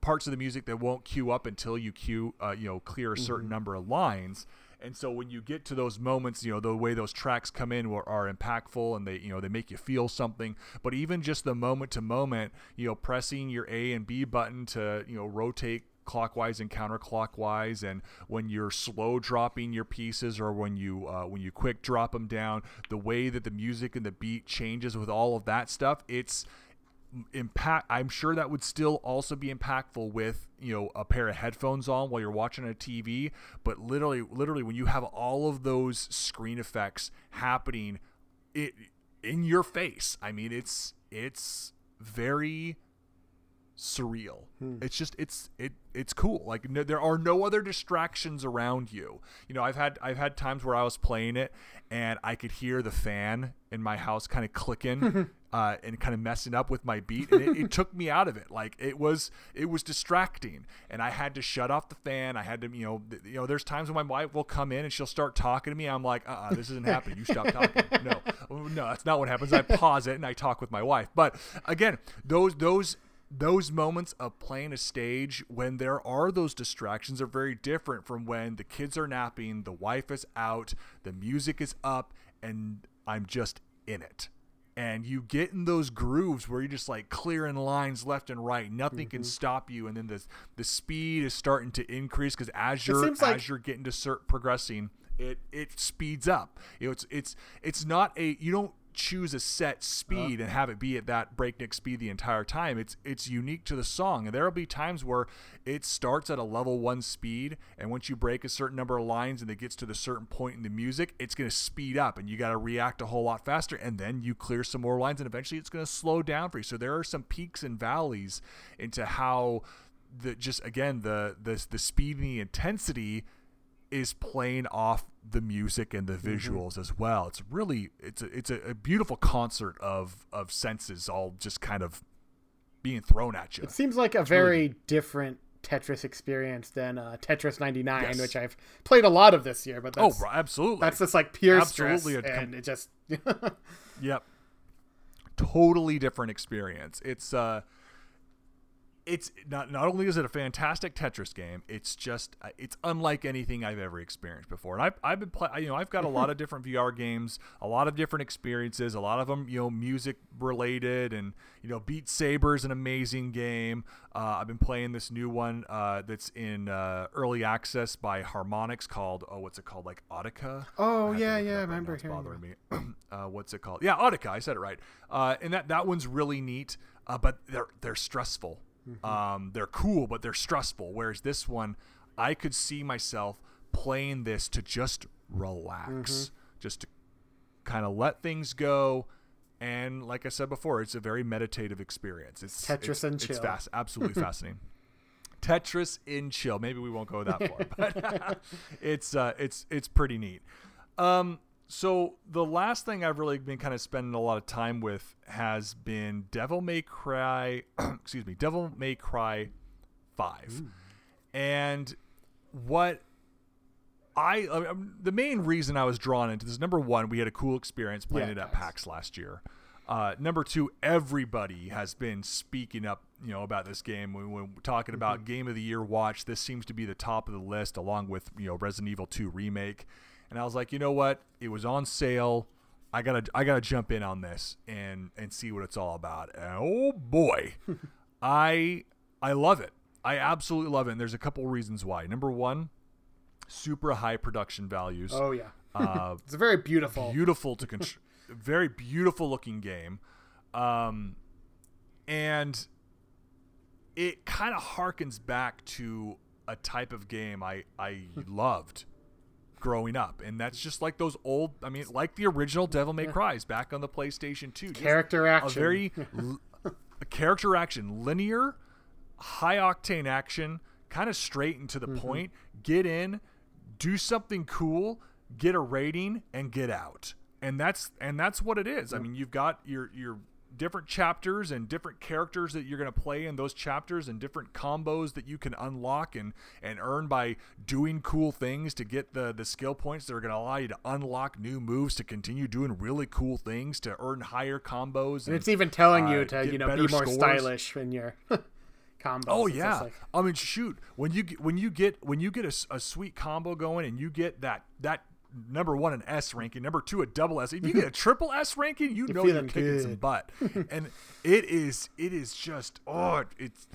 parts of the music that won't queue up until you cue uh, you know clear a certain mm-hmm. number of lines and so when you get to those moments, you know, the way those tracks come in are, are impactful and they, you know, they make you feel something. But even just the moment to moment, you know, pressing your A and B button to, you know, rotate clockwise and counterclockwise and when you're slow dropping your pieces or when you uh, when you quick drop them down the way that the music and the beat changes with all of that stuff it's impact i'm sure that would still also be impactful with you know a pair of headphones on while you're watching a tv but literally literally when you have all of those screen effects happening it in your face i mean it's it's very surreal. Hmm. It's just it's it it's cool. Like no, there are no other distractions around you. You know, I've had I've had times where I was playing it and I could hear the fan in my house kind of clicking uh, and kind of messing up with my beat, and it, it, took me out of it. Like it was it was distracting, and I had to shut off the fan. I had to you know th- you know there's times when my wife will come in and she'll start talking to me. I'm like, uh, uh this isn't happening. You stop talking. no, no, that's not what happens. I pause it and I talk with my wife. But again, those those those moments of playing a stage when there are those distractions are very different from when the kids are napping, the wife is out, the music is up, and I'm just in it. And you get in those grooves where you're just like clearing lines left and right. Nothing mm-hmm. can stop you, and then the the speed is starting to increase because as you're as like- you're getting to cert progressing, it it speeds up. You know, it's it's it's not a you don't choose a set speed uh, and have it be at that breakneck speed the entire time. It's it's unique to the song, and there will be times where it starts at a level one speed, and once you break a certain number of lines and it gets to the certain point in the music, it's going to speed up, and you got to react a whole lot faster, and then you clear some more lines, and eventually it's going to slow down for you. So there are some peaks and valleys into how the just again the the the speed and the intensity is playing off the music and the mm-hmm. visuals mm-hmm. as well. It's really it's a, it's a, a, beautiful concert of of senses all just kind of being thrown at you. It seems like a it's very really... different Tetris experience than uh, Tetris 99, yes. which I've played a lot of this year. But that's, oh, absolutely, that's just like pure absolutely stress, com- and it just yep, totally different experience. It's uh it's not not only is it a fantastic Tetris game, it's just uh, it's unlike anything I've ever experienced before. And I've I've been play, you know I've got a lot of different VR games, a lot of different experiences, a lot of them you know music related, and you know Beat Saber is an amazing game. Uh, I've been playing this new one uh, that's in uh, early access by Harmonix called oh what's it called like Audica. Oh yeah yeah I remember right bothering me. Uh, what's it called? Yeah Audica I said it right. Uh, and that that one's really neat, but they're they're stressful Mm-hmm. Um, they're cool, but they're stressful. Whereas this one, I could see myself playing this to just relax, mm-hmm. just to kind of let things go. And like I said before, it's a very meditative experience. It's Tetris it's, and chill. It's fast, absolutely fascinating. Tetris in chill. Maybe we won't go that far, but it's uh, it's it's pretty neat. Um, so the last thing I've really been kind of spending a lot of time with has been Devil May Cry, excuse me, Devil May Cry 5. Ooh. And what I, uh, the main reason I was drawn into this number 1, we had a cool experience playing yeah, it at PAX last year. Uh, number two, everybody has been speaking up, you know, about this game. When, when we're talking mm-hmm. about Game of the Year watch, this seems to be the top of the list, along with you know Resident Evil 2 remake and I was like, you know what? It was on sale. I gotta I gotta jump in on this and and see what it's all about. And oh boy, I I love it. I absolutely love it. And there's a couple reasons why. Number one, super high production values. Oh yeah, uh, it's a very beautiful, beautiful to control, very beautiful looking game, um, and it kind of harkens back to a type of game I I loved growing up, and that's just like those old. I mean, like the original Devil May Cry's back on the PlayStation Two. Just Character a very a character action, linear, high octane action, kind of straight and to the mm-hmm. point. Get in, do something cool, get a rating, and get out. And that's and that's what it is. I mean, you've got your your different chapters and different characters that you're going to play in those chapters and different combos that you can unlock and and earn by doing cool things to get the the skill points that are going to allow you to unlock new moves to continue doing really cool things to earn higher combos And it's even telling uh, you to, you know, be more scores. stylish in your combos. Oh yeah, like- I mean shoot when you get, when you get when you get a, a sweet combo going and you get that that number one an S ranking, number two a double S. If you get a triple S ranking, you know you're kicking some butt, and it is it is just oh it- it's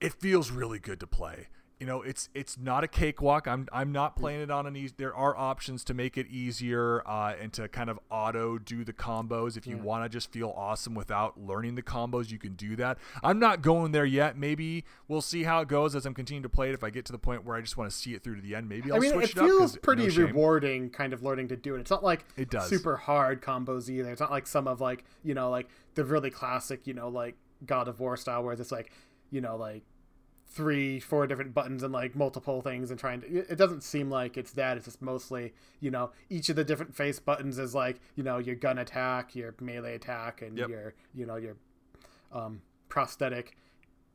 it feels really good to play. You know, it's it's not a cakewalk. I'm I'm not playing it on an easy. There are options to make it easier uh, and to kind of auto do the combos. If you want to just feel awesome without learning the combos, you can do that. I'm not going there yet. Maybe we'll see how it goes as I'm continuing to play it. If I get to the point where I just want to see it through to the end, maybe I'll I mean, switch it it, up. feels pretty shame. rewarding, kind of learning to do it. It's not like It does. super hard combos either. It's not like some of like you know like the really classic you know like God of War style where it's like you know like three four different buttons and like multiple things and trying to it doesn't seem like it's that it's just mostly you know each of the different face buttons is like you know your gun attack your melee attack and Yep. your you know your um prosthetic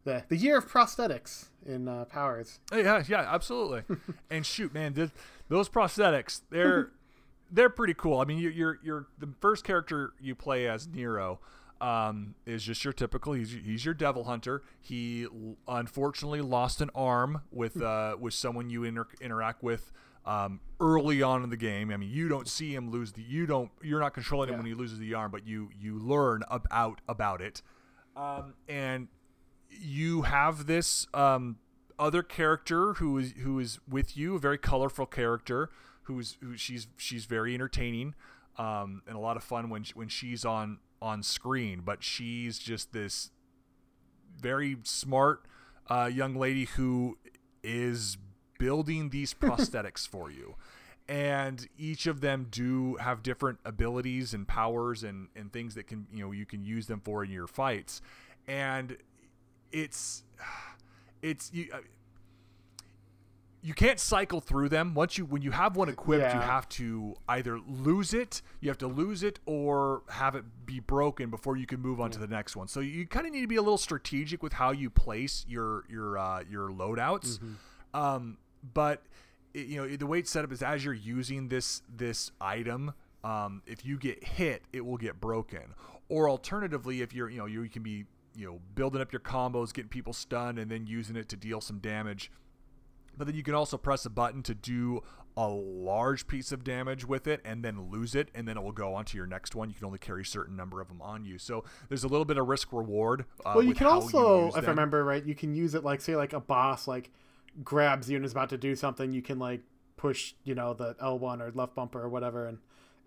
the the year of prosthetics in uh, powers Uh, Yeah, yeah, absolutely. and shoot, man, th- those prosthetics, they're they're pretty cool. I mean, you're, you're you're the first character you play as Nero um, is just your typical. He's he's your devil hunter. He unfortunately lost an arm with uh, with someone you inter- interact with. Um, early on in the game, I mean, you don't see him lose the. You don't. You're not controlling him Yeah. when he loses the arm, but you you learn about about it, um, and you have this um, other character who is who is with you, a very colorful character who's who she's she's very entertaining um, and a lot of fun when she, when she's on on screen. But she's just this very smart uh, young lady who is building these prosthetics for you. And each of them do have different abilities and powers and, and things that can you know you can use them for in your fights. And it's it's you uh, you can't cycle through them. Once you when you have one equipped you have to either lose it you have to lose it or have it be broken before you can move on to the next one. So you kind of need to be a little strategic with how you place your your uh, your loadouts. Um, but it, you know the way it's set up is as you're using this this item um, if you get hit it will get broken. Or alternatively if you're you know you can be you know building up your combos getting people stunned and then using it to deal some damage but then you can also press a button to do a large piece of damage with it and then lose it and then it will go on to your next one. You can only carry a certain number of them on you. So there's a little bit of risk reward uh, well you can also use if i remember right you can use it like say like a boss like grabs you and is about to do something you can like push you know the l1 or left bumper or whatever and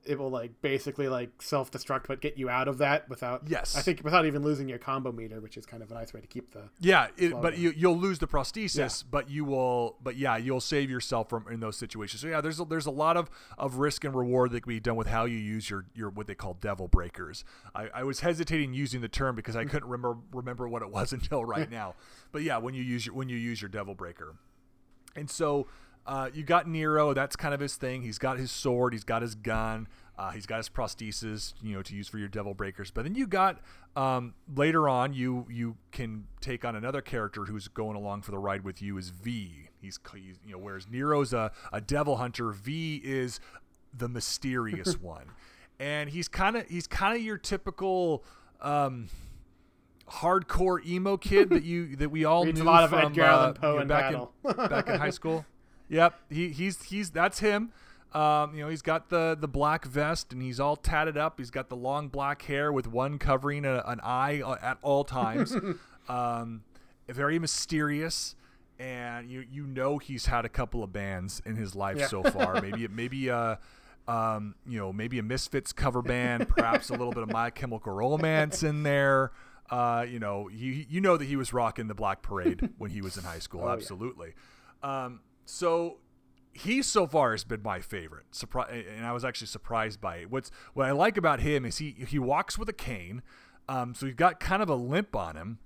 it will like basically like self-destruct but get you out of that without Yes. i think without even losing your combo meter which is kind of a nice way to keep the Yeah, it, but you, you'll lose the prosthesis, Yeah. but you will, but yeah, you'll save yourself from in those situations. So yeah, there's a, there's a lot of, of risk and reward that can be done with how you use your your what they call devil breakers. I, I was hesitating using the term because I mm. couldn't remember remember what it was until right now. But yeah, when you use your when you use your devil breaker, and so uh, you got Nero. That's kind of his thing. He's got his sword. He's got his gun. Uh, he's got his prosthesis, you know, to use for your devil breakers. But then you got um, later on, you you can take on another character who's going along for the ride with you. Is V? He's, he's you know, whereas Nero's a, a devil hunter, V is the mysterious one, and he's kind of he's kind of your typical. Um, hardcore emo kid that you that we all Reads a knew lot of from, Edgar Allan uh, Poe you know, back battle. in back in high school. Yep, he he's he's that's him. Um, you know, he's got the the black vest and he's all tatted up. He's got the long black hair with one covering a, an eye uh, at all times. um, very mysterious, and you you know he's had a couple of bands in his life Yeah. so far. maybe maybe uh um, you know, maybe a Misfits cover band, perhaps a little bit of My Chemical Romance in there. Uh, you know, you you know that he was rocking the Black Parade when he was in high school, Oh, yeah. absolutely. Um, so he so far has been my favorite. Surprise, and I was actually surprised by it. What's what I like about him is he he walks with a cane, um, so he's got kind of a limp on him.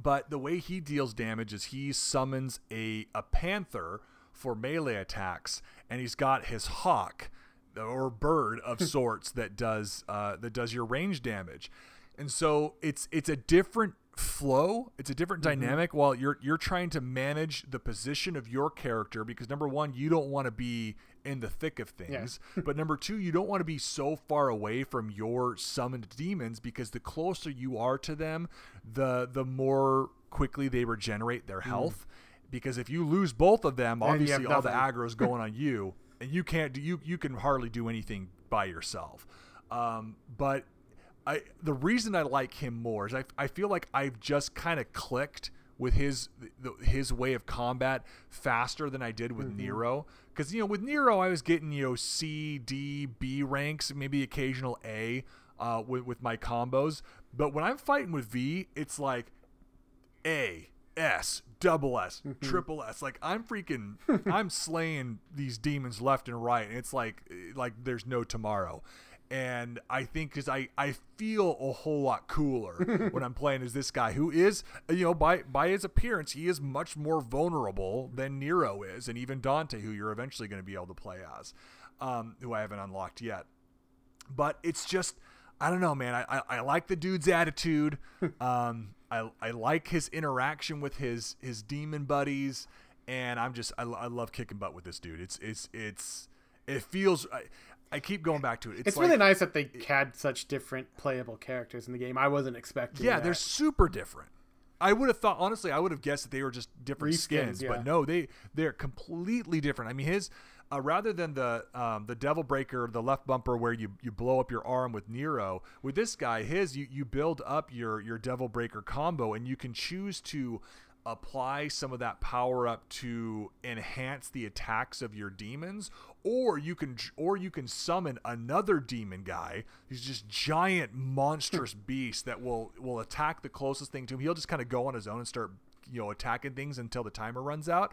But the way he deals damage is he summons a a panther for melee attacks, and he's got his hawk or bird of sorts that does uh, that does your range damage, and so it's it's a different flow. It's a different Mm-hmm. dynamic while you're you're trying to manage the position of your character because number one, you don't want to be in the thick of things. but number two, you don't want to be so far away from your summoned demons because the closer you are to them, the the more quickly they regenerate their health. Because if you lose both of them, obviously all the nothing. is going on you, and you can't do you you can hardly do anything by yourself. Um, but I the reason I like him more is I, I feel like I've just kind of clicked with his the, his way of combat faster than I did with mm-hmm. Nero. Because you know with Nero I was getting you know C D B ranks maybe occasional A uh, with with my combos. But when I'm fighting with V it's like A S double S mm-hmm. triple S. Like I'm freaking I'm slaying these demons left and right. And it's like eh, like there's no tomorrow and I think because I, I feel a whole lot cooler when I'm playing as this guy who is you know by by his appearance he is much more vulnerable than Nero is and even Dante who you're eventually going to be able to play as um, who I haven't unlocked yet but it's just I don't know, man. I, I, I like the dude's attitude. Um, I, I like his interaction with his his demon buddies, and I'm just I, I love kicking butt with this dude. It's it's it's it feels. I, keep going back to it. It's, It's like, really nice that they had such different playable characters in the game. I wasn't expecting. Yeah, that. they're super different. I would have thought honestly, I would have guessed that they were just different Reskins, skins, yeah. but no, they they're completely different. I mean, his uh, rather than the um, the Devil Breaker, the left bumper where you you blow up your arm with Nero, with this guy, his you you build up your your Devil Breaker combo, and you can choose to apply some of that power up to enhance the attacks of your demons or you can or you can summon another demon guy who's just giant monstrous beast that will will attack the closest thing to him. He'll just kind of go on his own and start you know attacking things until the timer runs out.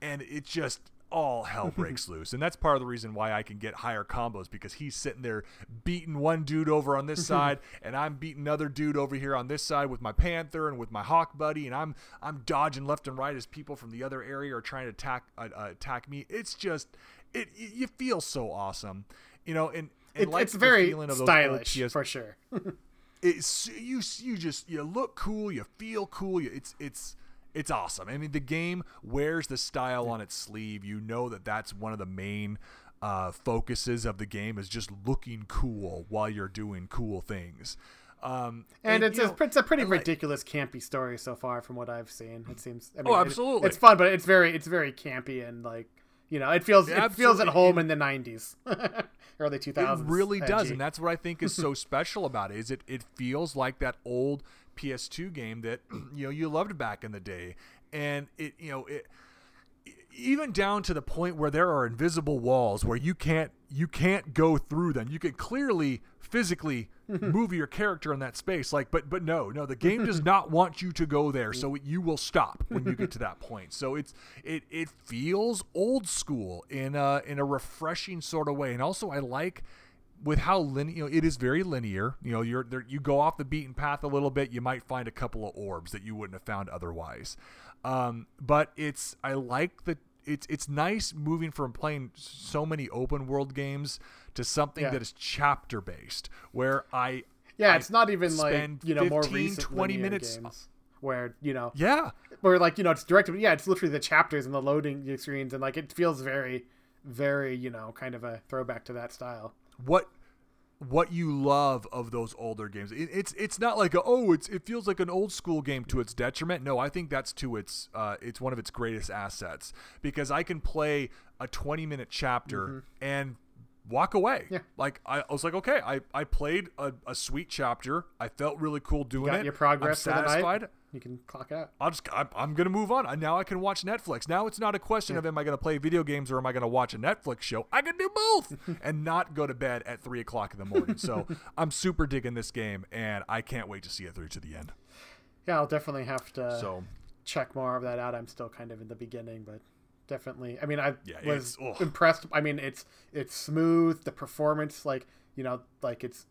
And it just all hell breaks loose and that's part of the reason why i can get higher combos because he's sitting there beating one dude over on this side and i'm beating another dude over here on this side with my panther and with my hawk buddy and i'm i'm dodging left and right as people from the other area are trying to attack uh, uh, attack me it's just it you feel so awesome you know and, and It, like it's very feeling of those old stylish PS for sure. it's you you just you look cool you feel cool you, it's it's it's awesome i mean the game wears the style on its sleeve you know that that's one of the main uh, focuses of the game is just looking cool while you're doing cool things um, and, it's, a, know, it's a pretty and, like- ridiculous campy story so far from what I've seen. It seems. I mean, Oh, it- absolutely. it's fun, but it's very it's very campy and like you know it feels it feels at home in the '90s, early 2000s. It really does, and that's what I think is so special about it. Is it it feels like that old PS2 game that you know you loved back in the day, and it you know it even down to the point where there are invisible walls where you can't you can't go through them. You can clearly physically move your character in that space like but but no no the game does not want you to go there so you will stop when you get to that point. So it's it it feels old school in a in a refreshing sort of way. And also i like with how linear you know, it is very linear you know you're there you go off the beaten path a little bit you might find a couple of orbs that you wouldn't have found otherwise um, but it's i like the it's it's nice moving from playing so many open world games to something Yeah. that is chapter based where i Yeah, I it's not even like you know more recent 20 linear minutes- games where you know yeah where like you know it's directed. Yeah, it's literally the chapters and the loading screens, and like it feels very, very you know kind of a throwback to that style. What what you love of those older games. It, it's it's not like a, oh it's it feels like an old school game to its detriment. No, I think that's to its uh, it's one of its greatest assets because I can play a 20 minute chapter and walk away. Mm-hmm. Yeah. Like I, I was like okay, I I played a, a sweet chapter. I felt really cool doing Got it. your progress I'm for the night. satisfied. You can clock out. I'll just I'm, I'm gonna move on. Now I can watch Netflix. Now it's not a question of am I gonna play video games or am I gonna watch a Netflix show. I can do both and not go to bed at three o'clock in the morning. So I'm super digging this game and I can't wait to see it through to the end. Yeah, I'll definitely have to So check more of that out. I'm still kind of in the beginning, but definitely. I mean, I Yeah, was impressed. I mean, it's it's smooth. The performance, like you know, like it's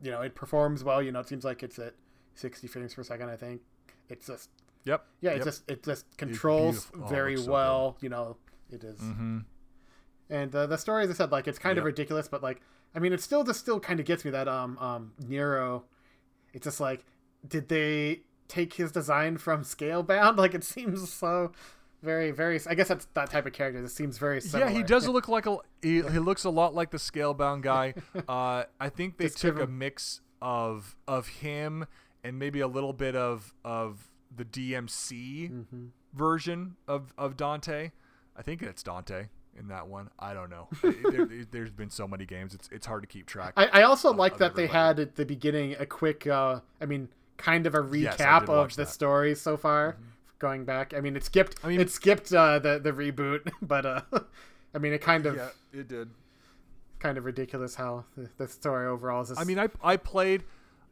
you know, it performs well. You know, it seems like it's at 60 frames per second. I think it's just Yep. yeah, Yep. it just it just controls. Oh, very looks so well. You know, it is. Mm-hmm. And uh, the story, as I said, like it's kind of ridiculous, but like I mean, it still just still kind of gets me that um um Nero. It's just like, did they take his design from Scalebound? Like it seems so very very. I guess that's that type of character. It seems very similar. Yeah, he does look like a. He, he looks a lot like the Scalebound guy. Uh, I think they Just took a mix of of him and maybe a little bit of of the DMC Mhm. version of of Dante. I think it's Dante in that one. I don't know. there, there's been so many games. It's it's hard to keep track. I, I also of- like of that they had at the beginning a quick. uh I mean, kind of a recap did of the that. Mm-hmm. story so far. Going back, I mean, it skipped. I mean- it skipped uh, the the reboot, but uh, I mean, it kind of yeah, it did. kind of ridiculous how the, the story overall is. Just, I mean, I I played.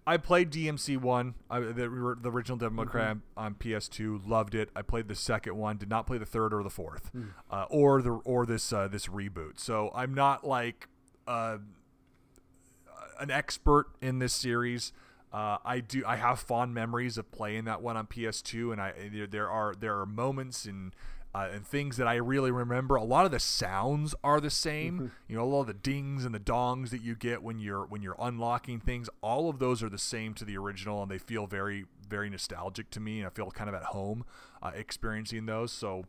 I played DMC one, I, the, the original Devil May Cry Mm-hmm. on PS2. Loved it. I played the second one. Did not play the third or the fourth, Hmm. uh, or the or this uh, this reboot. So I'm not like uh, an expert in this series. Uh, I do. I have fond memories of playing that one on PS2, and I there, there are there are moments and uh, and things that I really remember. A lot of the sounds are the same. You know, a lot of the dings and the dongs that you get when you're when you're unlocking things. All of those are the same to the original, and they feel very very nostalgic to me. And I feel kind of at home uh, experiencing those. So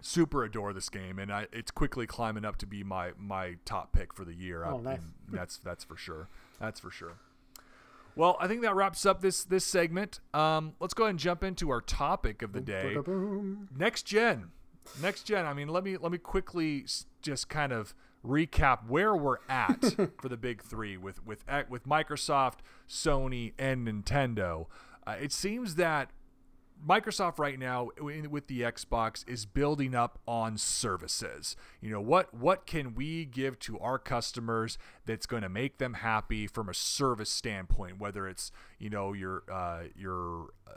super adore this game, and I, it's quickly climbing up to be my my top pick for the year. Oh, I- nice. that's that's for sure. That's for sure. Well, I think that wraps up this this segment. Um, let's go ahead and jump into our topic of the day. Next gen, next gen. I mean, let me let me quickly just kind of recap where we're at for the big three with with with Microsoft, Sony, and Nintendo. Uh, it seems that Microsoft right now with the Xbox is building up on services. You know, what what can we give to our customers that's going to make them happy from a service standpoint, whether it's, you know, your uh your uh,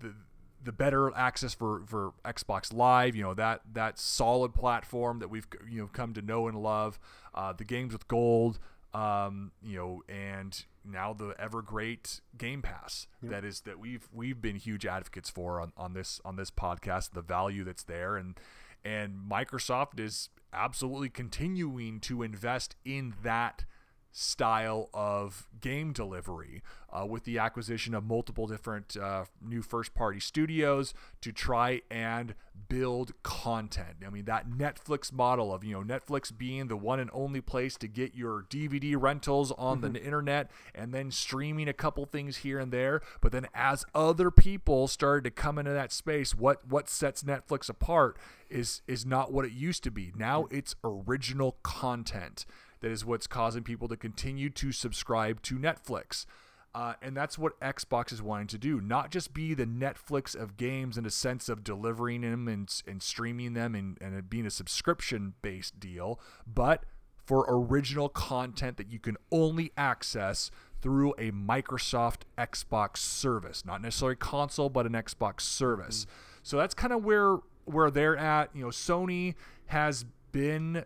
the the better access for for Xbox Live, you know, that that solid platform that we've you know come to know and love, uh the games with gold, um, you know, and now the ever great Game Pass that is that we've we've been huge advocates for on, on this on this podcast, the value that's there. And and Microsoft is absolutely continuing to invest in that style of game delivery uh, with the acquisition of multiple different uh, new first party studios to try and build content. I mean, that Netflix model of, you know, Netflix being the one and only place to get your DVD rentals on the internet and then streaming a couple things here and there. But then as other people started to come into that space, what, what sets Netflix apart is, is not what it used to be. Now it's original content that is what's causing people to continue to subscribe to Netflix. Uh, and that's what Xbox is wanting to do. Not just be the Netflix of games in a sense of delivering them and, and streaming them and, and it being a subscription based deal, but for original content that you can only access through a Microsoft Xbox service. Not necessarily console, but an Xbox service. So that's kind of where where they're at. You know, Sony has been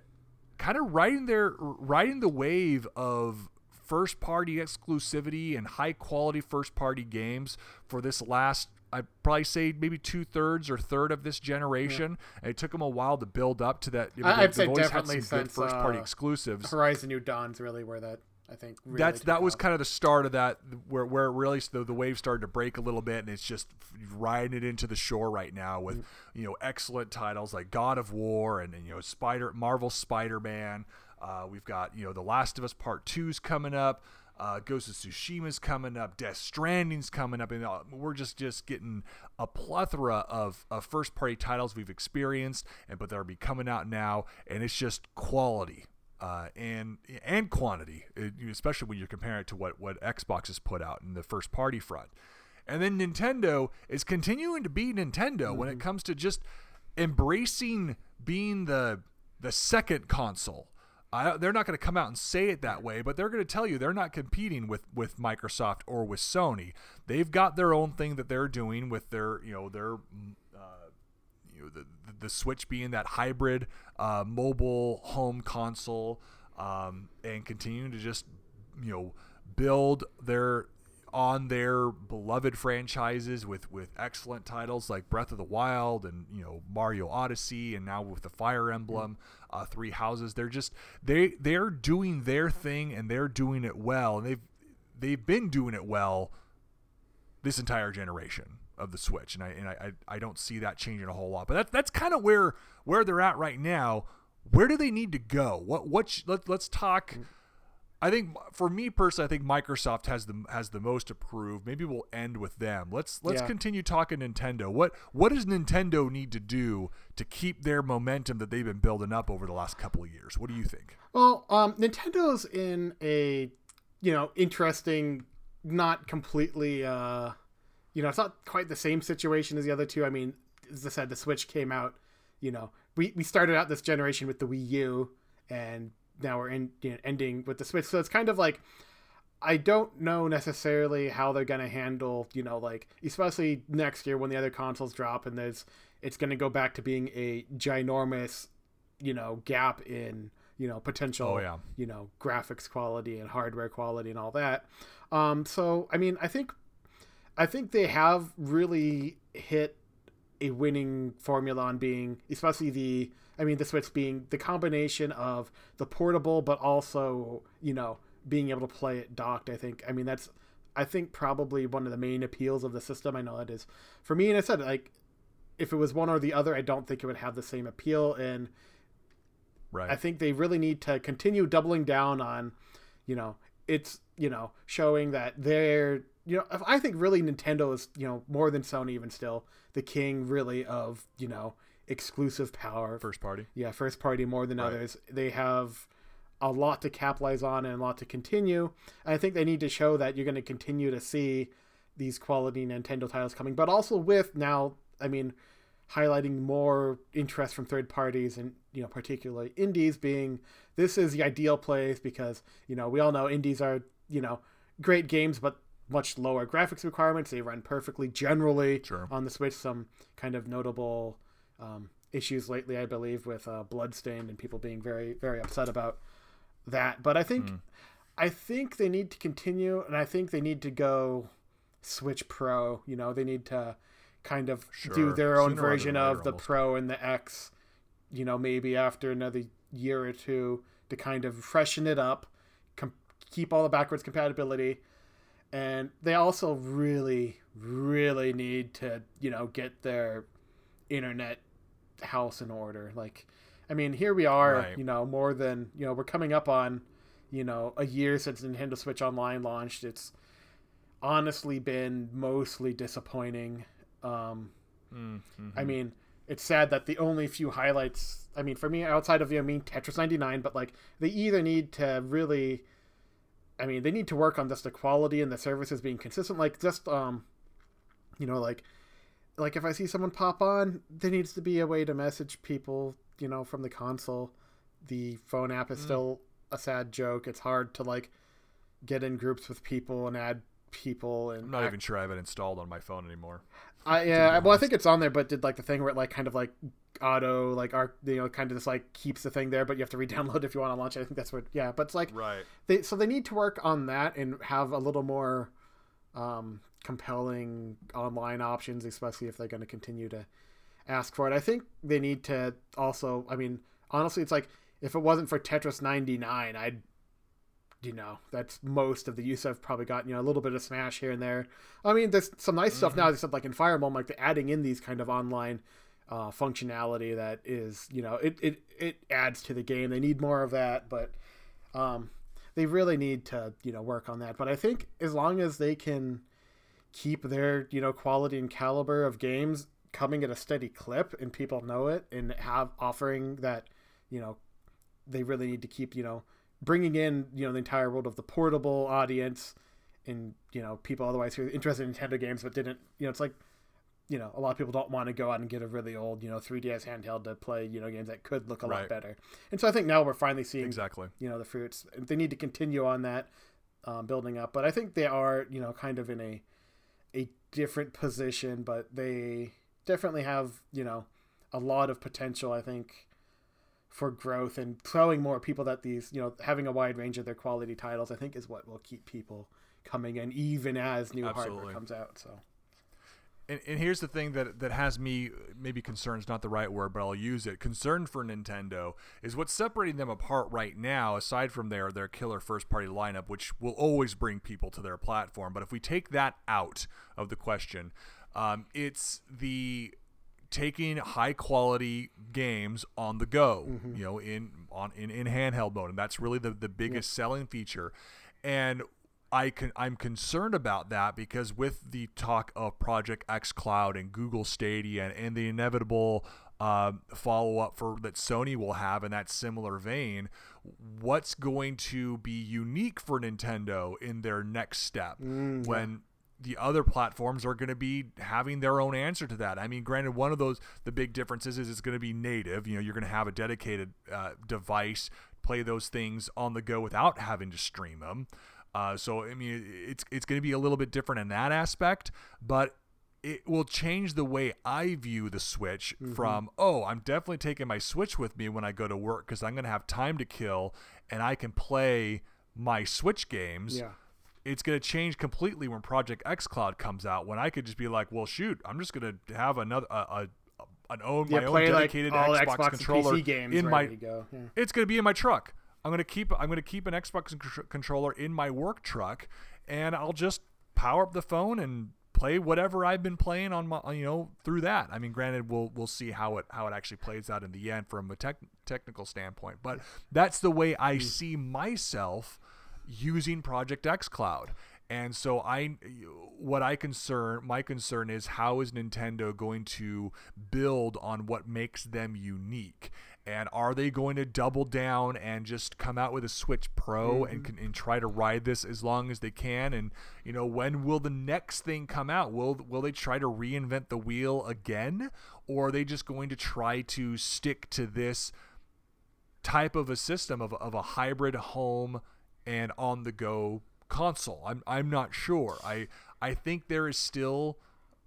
kind of riding their riding the wave of first party exclusivity and high quality first party games for this last I'd probably say maybe two thirds or third of this generation. And it took them a while to build up to that. I mean, I- they- I'd say they've had definitely some good first party uh, exclusives. Horizon New Dawn's really where that I think really That's that was kind of the start of that, where where it really the the wave started to break a little bit, and it's just riding it into the shore right now with Mm. you know excellent titles like God of War and, and you know Spider Marvel Spider Man. Uh, we've got you know The Last of Us Part Two's coming up. Uh, Ghost of Tsushima's coming up. Death Stranding's coming up, and uh, we're just just getting a plethora of, of first party titles we've experienced, and but they'll be coming out now, and it's just quality uh, and and quantity, especially when you compare it to what what Xbox has put out in the first party front. And then Nintendo is continuing to be Nintendo when it comes to just embracing being the the second console. I, they're not going to come out and say it that way, but they're going to tell you they're not competing with, with Microsoft or with Sony. They've got their own thing that they're doing with their you know their uh, you. Know, the the Switch being that hybrid uh, mobile home console, um, and continuing to just you know build their on their beloved franchises with with excellent titles like Breath of the Wild and you know Mario Odyssey and now with the Fire Emblem uh, Three Houses. They're just they they're doing their thing and they're doing it well. And they've they've been doing it well this entire generation of the Switch and I and I I don't see that changing a whole lot but that's that's kind of where where they're at right now where do they need to go what what let, let's talk I think for me personally, I think Microsoft has the has the most approved. Maybe we'll end with them. Let's let's Yeah. continue talking Nintendo. What what does Nintendo need to do to keep their momentum that they've been building up over the last couple of years? What do you think? Well, um, Nintendo's in a you know interesting, not completely. Uh, you know, it's not quite the same situation as the other two. I mean, as I said, the Switch came out. You know, we we started out this generation with the Wii U, and now we're in you know, ending with the Switch. So it's kind of like. I don't know necessarily how they're gonna handle, you know, like especially next year when the other consoles drop and there's it's gonna go back to being a ginormous, you know, gap in, you know, potential Oh, yeah. you know graphics quality and hardware quality and all that um so i mean i think i think they have really hit a winning formula on being especially the i mean the switch being the combination of the portable but also you know being able to play it docked i think. I mean that's i think probably one of the main appeals of the system. I know it is for me and i said like if it was one or the other i don't think it would have the same appeal. And Right. I think they really need to continue doubling down on, you know, it's you know showing that they're you know I think really Nintendo is you know more than Sony even still the king really of you know exclusive power First party. yeah first party more than Right. others they have a lot to capitalize on and a lot to continue i think they need to show that you're going to continue to see these quality nintendo titles coming but also with now i mean highlighting more interest from third parties and you know particularly indies being this is the ideal place because you know we all know indies are you know great games but much lower graphics requirements. They run perfectly generally Sure. on the switch. Some kind of notable um, issues lately i believe with uh, bloodstained and people being very very upset about that. But i think Hmm. i think they need to continue and i think they need to go switch pro. You know they need to kind of do their own Sooner version of the pro and the x you know maybe after another year or two to kind of freshen it up com- keep all the backwards compatibility and they also really really need to you know get their internet house in order like i mean here we are Right. you know more than you know we're coming up on you know a year since nintendo switch online launched it's honestly been mostly disappointing um Mm, mhm. I mean, it's sad that the only few highlights. I mean, for me, outside of you know, I mean Tetris 99, but like they either need to really, I mean, they need to work on just the quality and the services being consistent. Like just um, you know, like like if I see someone pop on, there needs to be a way to message people, you know, from the console. The phone app is still a sad joke. It's hard to like get in groups with people and add people and I'm not act- even sure I have it installed on my phone anymore. I yeah, well, I think it's on there, but did like the thing where it like kind of like auto like arc, you know, kind of just like keeps the thing there, but you have to re-download if you want to launch it. I think that's what, yeah. But it's like Right. they so they need to work on that and have a little more um, compelling online options, especially if they're going to continue to ask for it. I think they need to also. I mean, honestly, it's like if it wasn't for Tetris 99, I'd you know that's most of the use I've probably gotten. You know, a little bit of Smash here and there. I mean, there's some nice stuff now. Except like in Fire Emblem, like they're adding in these kind of online uh, functionality that is, you know, it, it it adds to the game. They need more of that, but um, they really need to you know work on that. But I think as long as they can keep their you know quality and caliber of games coming at a steady clip and people know it and have offering that you know they really need to keep you know bringing in you know the entire world of the portable audience and you know people otherwise who are interested in Nintendo games but didn't you know it's like you know a lot of people don't want to go out and get a really old you know 3DS handheld to play you know games that could look a lot better. And so I think now we're finally seeing Exactly. you know the fruits. They need to continue on that um, building up but i think they are you know kind of in a a different position but they definitely have you know a lot of potential, I think, for growth and showing more people that these, you know, having a wide range of their quality titles, I think, is what will keep people coming in, even as new Absolutely. hardware comes out. So. And, and, here's the thing that that has me maybe concerned is not the right word, but I'll use it. Concerned for Nintendo is what's separating them apart right now. Aside from their their killer first party lineup, which will always bring people to their platform, but if we take that out of the question, um, it's the taking high quality games on the go, mm-hmm. you know, in on in, in handheld mode, and that's really the the biggest selling feature. And I can I'm concerned about that because with the talk of Project xCloud and Google Stadia and, and the inevitable uh, follow up for that Sony will have in that similar vein, what's going to be unique for Nintendo in their next step mm, when the other platforms are going to be having their own answer to that. I mean, granted, one of those the big differences is it's going to be native. You know, you're going to have a dedicated uh, device play those things on the go without having to stream them. Uh, so I mean, it's it's going to be a little bit different in that aspect, but it will change the way I view the Switch mm-hmm. from oh, I'm definitely taking my Switch with me when I go to work because I'm going to have time to kill and I can play my Switch games. Yeah. It's going to change completely when Project xCloud comes out. When I could just be like, well, shoot, I'm just going to have another a, a an own yeah, my own dedicated like Xbox, Xbox, controller in my. Yeah. It's going to be in my truck. I'm gonna keep I'm gonna keep an Xbox controller in my work truck, and I'll just power up the phone and play whatever I've been playing on my you know through that. I mean, granted, we'll we'll see how it how it actually plays out in the end from a tech, technical standpoint, but that's the way I mm. see myself using Project xCloud. And so I what I concern my concern is how is Nintendo going to build on what makes them unique? And are they going to double down and just come out with a Switch Pro mm-hmm. and, and try to ride this as long as they can? And you know, when will the next thing come out? Will will they try to reinvent the wheel again, or are they just going to try to stick to this type of a system of of a hybrid home and on the go console? I'm I'm not sure. I I think there is still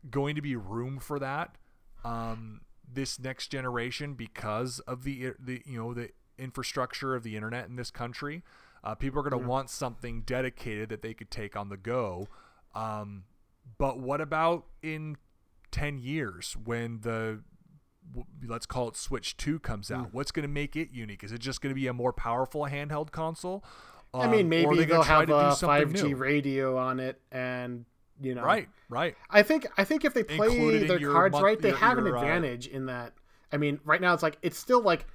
going to be room for that. Um, this next generation because of the the you know the infrastructure of the internet in this country. Uh, people are going to yeah. want something dedicated that they could take on the go. Um, but what about in 10 years when the let's call it Switch 2 comes out? Mm. What's going to make it unique? Is it just going to be a more powerful handheld console? Um, I mean, um, maybe they will have a 5G radio on it and you know, right, right. I think I think if they play their cards month, right, they your, have your, an uh, advantage uh, in that. I mean, right now it's like it's still like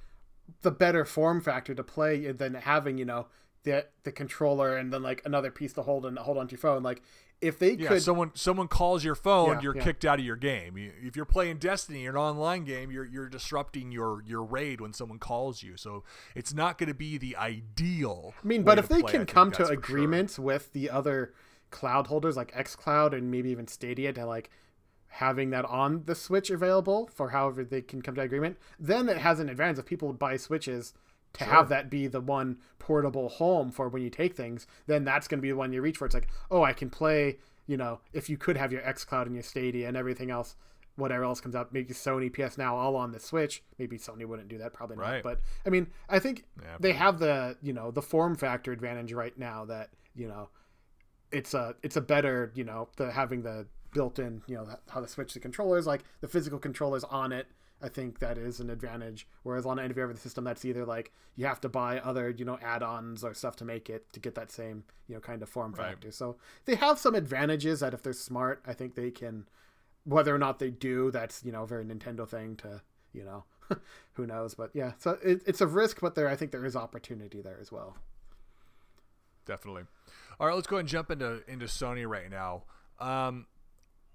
the better form factor to play than having you know the the controller and then like another piece to hold and hold onto your phone. Like if they yeah, could, someone someone calls your phone, yeah, you're yeah. kicked out of your game. if you're playing Destiny, an online game, you're you're disrupting your your raid when someone calls you. So it's not going to be the ideal. I mean, but if they play, can come to agreements sure. with the other cloud holders like xCloud and maybe even Stadia to like having that on the Switch available for however they can come to agreement, then it has an advantage if people buy Switches to sure. have that be the one portable home for when you take things, then that's going to be the one you reach for. It's like, oh, I can play, you know, if you could have your xCloud and your Stadia and everything else, whatever else comes out, maybe Sony PS Now all on the Switch. Maybe Sony wouldn't do that, probably right. not. But I mean, I think yeah, they have the, you know, the form factor advantage right now that, you know, it's a it's a better you know the having the built-in you know how to switch the controllers like the physical controllers on it i think that is an advantage. Whereas on every other system that's either like you have to buy other you know add-ons or stuff to make it to get that same you know kind of form factor. So they have some advantages that if they're smart i think they can whether or not they do that's you know a very nintendo thing to you know who knows? But yeah so it, it's a risk but there i think there is opportunity there as well. Definitely. All right, let's go ahead and jump into into Sony right now. Um,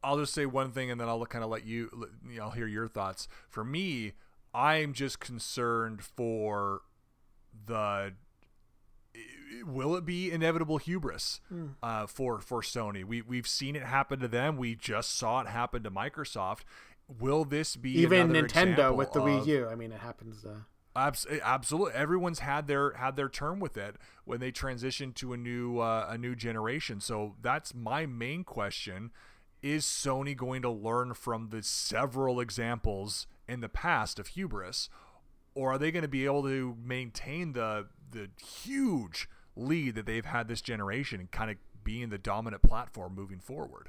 I'll just say one thing, and then I'll kind of let you, you know, hear your thoughts. For me, I'm just concerned for the will it be inevitable hubris mm. uh, for for Sony? We we've seen it happen to them. We just saw it happen to Microsoft. Will this be even Nintendo with the Wii U? I mean, it happens. Uh... Absolutely, everyone's had their had their term with it when they transition to a new uh, a new generation. So that's my main question: Is Sony going to learn from the several examples in the past of hubris, or are they going to be able to maintain the the huge lead that they've had this generation and kind of being the dominant platform moving forward?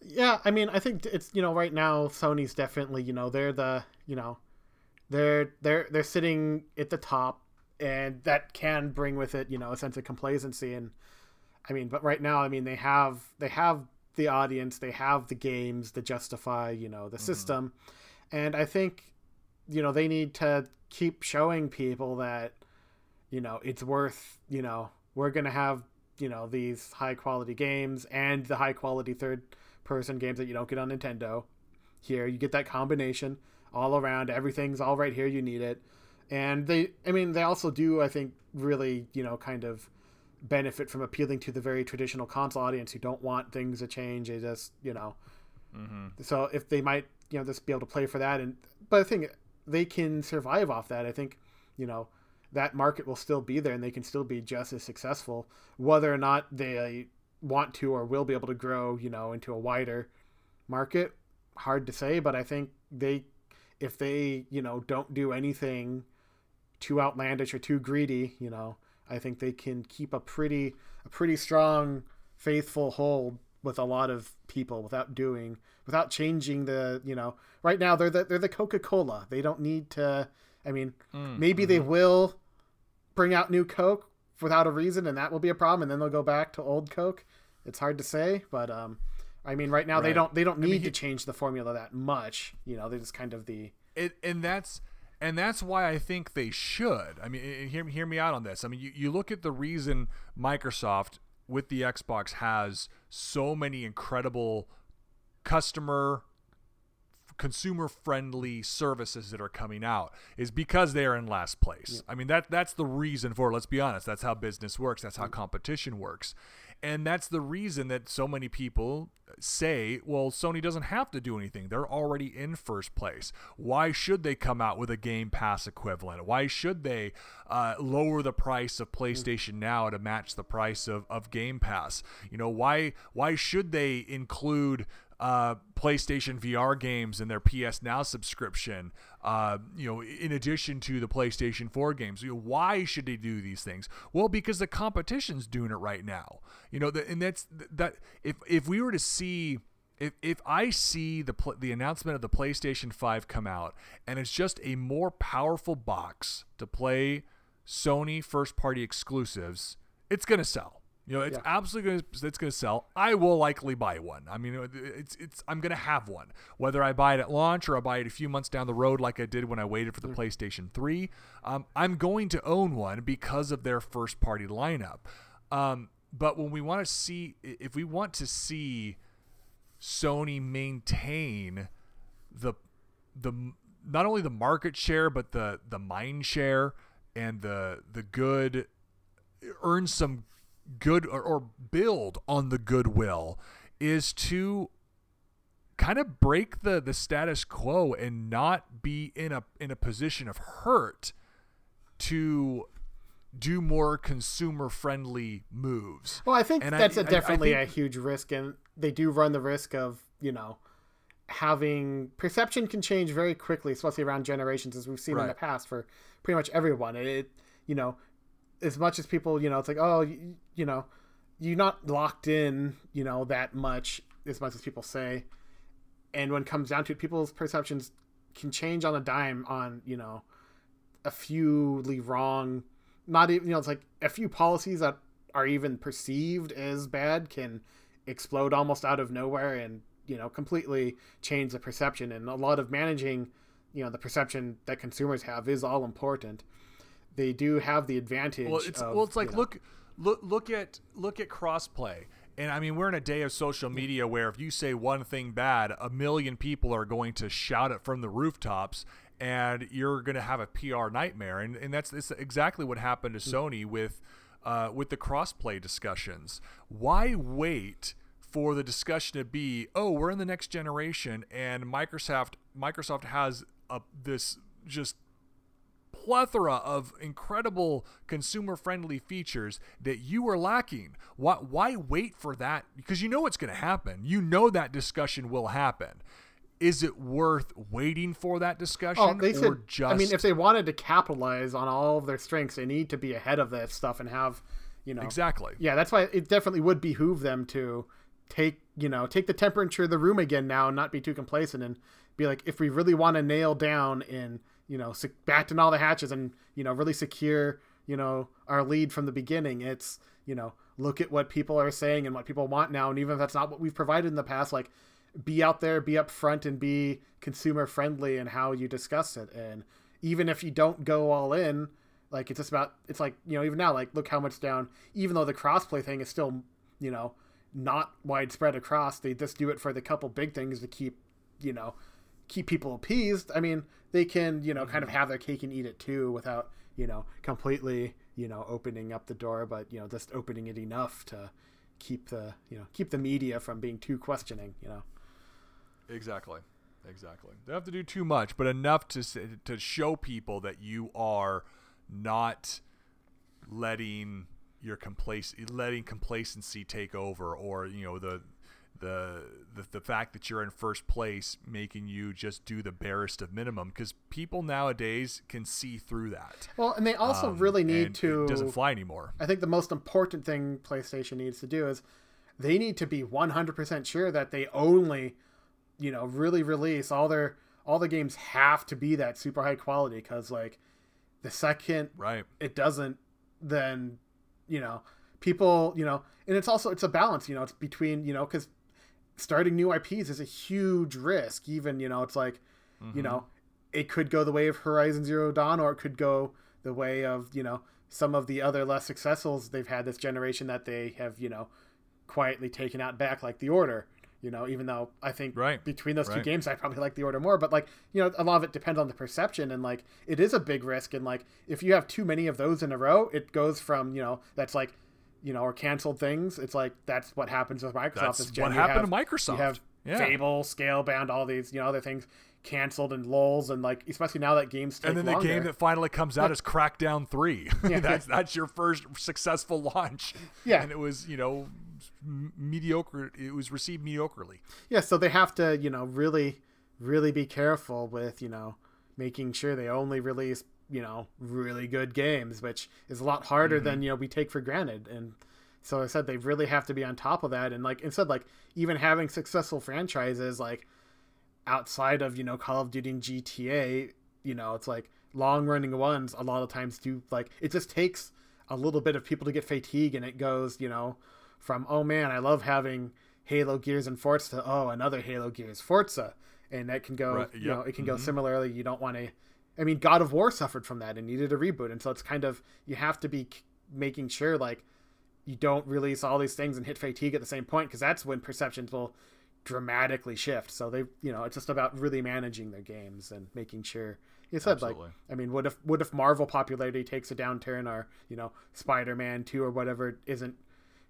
Yeah, I mean, I think it's you know right now Sony's definitely you know they're the you know they're they're they're sitting at the top, and that can bring with it you know a sense of complacency and I mean, but right now I mean they have they have the audience, they have the games that justify you know the mm-hmm. system, and I think you know they need to keep showing people that you know it's worth you know we're gonna have you know these high quality games and the high quality third person games that you don't get on Nintendo. Here you get that combination all around. Everything's all right here. You need it, and they. I mean, they also do. I think really, you know, kind of benefit from appealing to the very traditional console audience who don't want things to change. They just, you know. Mm-hmm. So if they might, you know, just be able to play for that, and but I think they can survive off that. I think, you know, that market will still be there, and they can still be just as successful, whether or not they want to or will be able to grow, you know, into a wider market. Hard to say, but I think they, if they, you know, don't do anything too outlandish or too greedy, you know, I think they can keep a pretty, a pretty strong, faithful hold with a lot of people without doing, without changing the, you know, right now they're the they're the Coca Cola. They don't need to. I mean, mm, maybe mm-hmm. they will bring out new Coke without a reason, and that will be a problem. And then they'll go back to old Coke. It's hard to say, but um, I mean, right now right. they don't they don't need I mean, he, to change the formula that much. You know, they're just kind of the it, and that's and that's why I think they should. I mean, hear hear me out on this. I mean, you, you look at the reason Microsoft with the Xbox has so many incredible customer consumer friendly services that are coming out is because they are in last place. Yeah. I mean that that's the reason for it. Let's be honest. That's how business works. That's how competition works. And that's the reason that so many people say, well, Sony doesn't have to do anything. They're already in first place. Why should they come out with a Game Pass equivalent? Why should they uh, lower the price of PlayStation Now to match the price of, of Game Pass? You know, why why should they include uh, PlayStation VR games in their PS Now subscription. Uh, you know, in addition to the PlayStation 4 games, you know, why should they do these things? Well, because the competition's doing it right now. You know, the, and that's that. If if we were to see. If, if I see the the announcement of the PlayStation 5 come out and it's just a more powerful box to play Sony first party exclusives, it's going to sell. You know, it's yeah. absolutely going to it's going to sell. I will likely buy one. I mean, it's it's I'm going to have one. Whether I buy it at launch or I buy it a few months down the road, like I did when I waited for the mm. PlayStation 3, um, I'm going to own one because of their first party lineup. Um, but when we want to see, if we want to see Sony maintain the the not only the market share but the the mind share and the the good earn some good or, or build on the goodwill is to kind of break the the status quo and not be in a in a position of hurt to do more consumer friendly moves. Well, I think and that's I, a definitely I, I think, a huge risk and they do run the risk of, you know, having perception can change very quickly, especially around generations as we've seen right. in the past for pretty much everyone. And it, you know, as much as people, you know, it's like, oh, you, you know, you're not locked in, you know, that much as much as people say. And when it comes down to it, people's perceptions can change on a dime on, you know, a fewly wrong, not even, you know, it's like a few policies that are even perceived as bad can explode almost out of nowhere and, you know, completely change the perception. And a lot of managing, you know, the perception that consumers have is all important they do have the advantage. Well, it's of, well, it's like you know, look, look, look at look at crossplay. And I mean, we're in a day of social media where if you say one thing bad, a million people are going to shout it from the rooftops, and you're going to have a PR nightmare. And, and that's, that's exactly what happened to hmm. Sony with uh, with the crossplay discussions. Why wait? for the discussion to be, oh, we're in the next generation, and Microsoft Microsoft has a, this just plethora of incredible consumer friendly features that you are lacking. Why, why wait for that? Because you know what's going to happen. You know that discussion will happen. is it worth waiting for that oh, discussion Oh, they said. just I mean, if they wanted to capitalize on all of their strengths, they need to be ahead of that stuff and have, you know, exactly yeah. That's why it definitely would behoove them to take, you know, take the temperature of the room again now and not be too complacent and be like, if we really want to nail down in, you know, sec- batten all the hatches and you know really secure, you know, our lead from the beginning, it's you know, look at what people are saying and what people want now, and even if that's not what we've provided in the past, like be out there, be upfront, and be consumer friendly in how you discuss it. And even if you don't go all in, like it's just about it's like you know even now like look how much down. Even though the crossplay thing is still you know not widespread across, they just do it for the couple big things to keep you know keep people appeased. I mean they can you know kind of mm-hmm. have their cake and eat it too without you know completely you know opening up the door, but you know just opening it enough to keep the you know keep the media from being too questioning. You know. Exactly. Exactly. They don't have to do too much, but enough to to show people that you are not letting your complac- letting complacency take over, or you know the, the the the fact that you're in first place making you just do the barest of minimum because people nowadays can see through that. Well, and they also Um, really need to It doesn't fly anymore. I think the most important thing PlayStation needs to do is they need to be 100% sure that they only, you know, really release all their all the games have to be that super high quality cuz like the second Right. it doesn't then, you know, people, you know, and it's also it's a balance, you know, it's between, you know, cuz starting new IPs is a huge risk even, you know, it's like, you mm-hmm. know, it could go the way of Horizon Zero Dawn or it could go the way of, you know, some of the other less successfuls they've had this generation that they have, you know, quietly taken out back like the order. You know, even though I think Right. between those two games I probably like the order more, but like, you know, a lot of it depends on the perception and like it is a big risk and like if you have too many of those in a row, it goes from, you know, that's like you know, or canceled things. It's like that's what happens with Microsoft. That's what happened have- to Microsoft. You have Yeah. Fable, Scalebound, all these, you know, other things canceled and lulls, and like especially now that games and then the longer. game that finally comes out is Crackdown Three. Yeah. that's that's your first successful launch. Yeah. and it was you know m- mediocre. It was received mediocrely. yeah, so they have to, you know, really, really be careful with, you know, making sure they only release, you know, really good games, which is a lot harder than mm-hmm. you know we take for granted. And so I said they really have to be on top of that. And like instead, like even having successful franchises like outside of you know Call of Duty and GTA, you know, it's like long running ones. A lot of times do like it just takes a little bit of people to get fatigue, and it goes, you know, from oh man, I love having Halo Gears and Forza to oh another Halo Gears Forza, and that can go, Right, you know, it can go mm-hmm. similarly. You don't want to. I mean, God of War suffered from that and needed a reboot, and so it's kind of you have to be making sure like you don't release all these things and hit fatigue at the same point because that's when perceptions will dramatically shift. So they, you know, it's just about really managing their games and making sure. You said Absolutely. like, I mean, what if what if Marvel popularity takes a downturn, or you know, Spider Man two or whatever isn't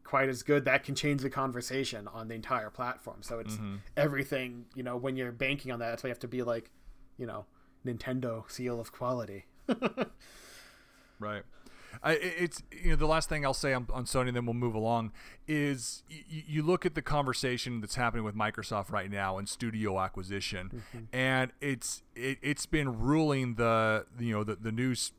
quite as good? That can change the conversation on the entire platform. So it's mm-hmm. everything. You know, when you're banking on that, that's why you have to be like, you know, Nintendo seal of quality. Right. I, it's you know the last thing I'll say on, on Sony, then we'll move along. Is y- you look at the conversation that's happening with Microsoft right now and studio acquisition, mm-hmm. and it's it, it's been ruling the you know the the news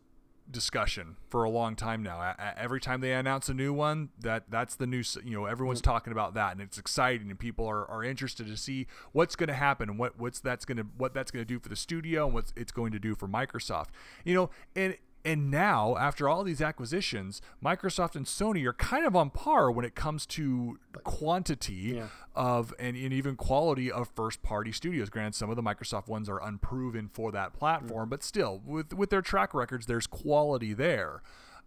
discussion for a long time now. A- a- Every time they announce a new one, that that's the news. You know, everyone's mm-hmm. talking about that, and it's exciting, and people are, are interested to see what's going to happen and what what's that's going to what that's going to do for the studio and what it's going to do for Microsoft. You know, and and now after all these acquisitions, Microsoft and Sony are kind of on par when it comes to quantity Yeah. of and, and even quality of first party studios. Granted, some of the Microsoft ones are unproven for that platform, but still, with with their track records, there's quality there.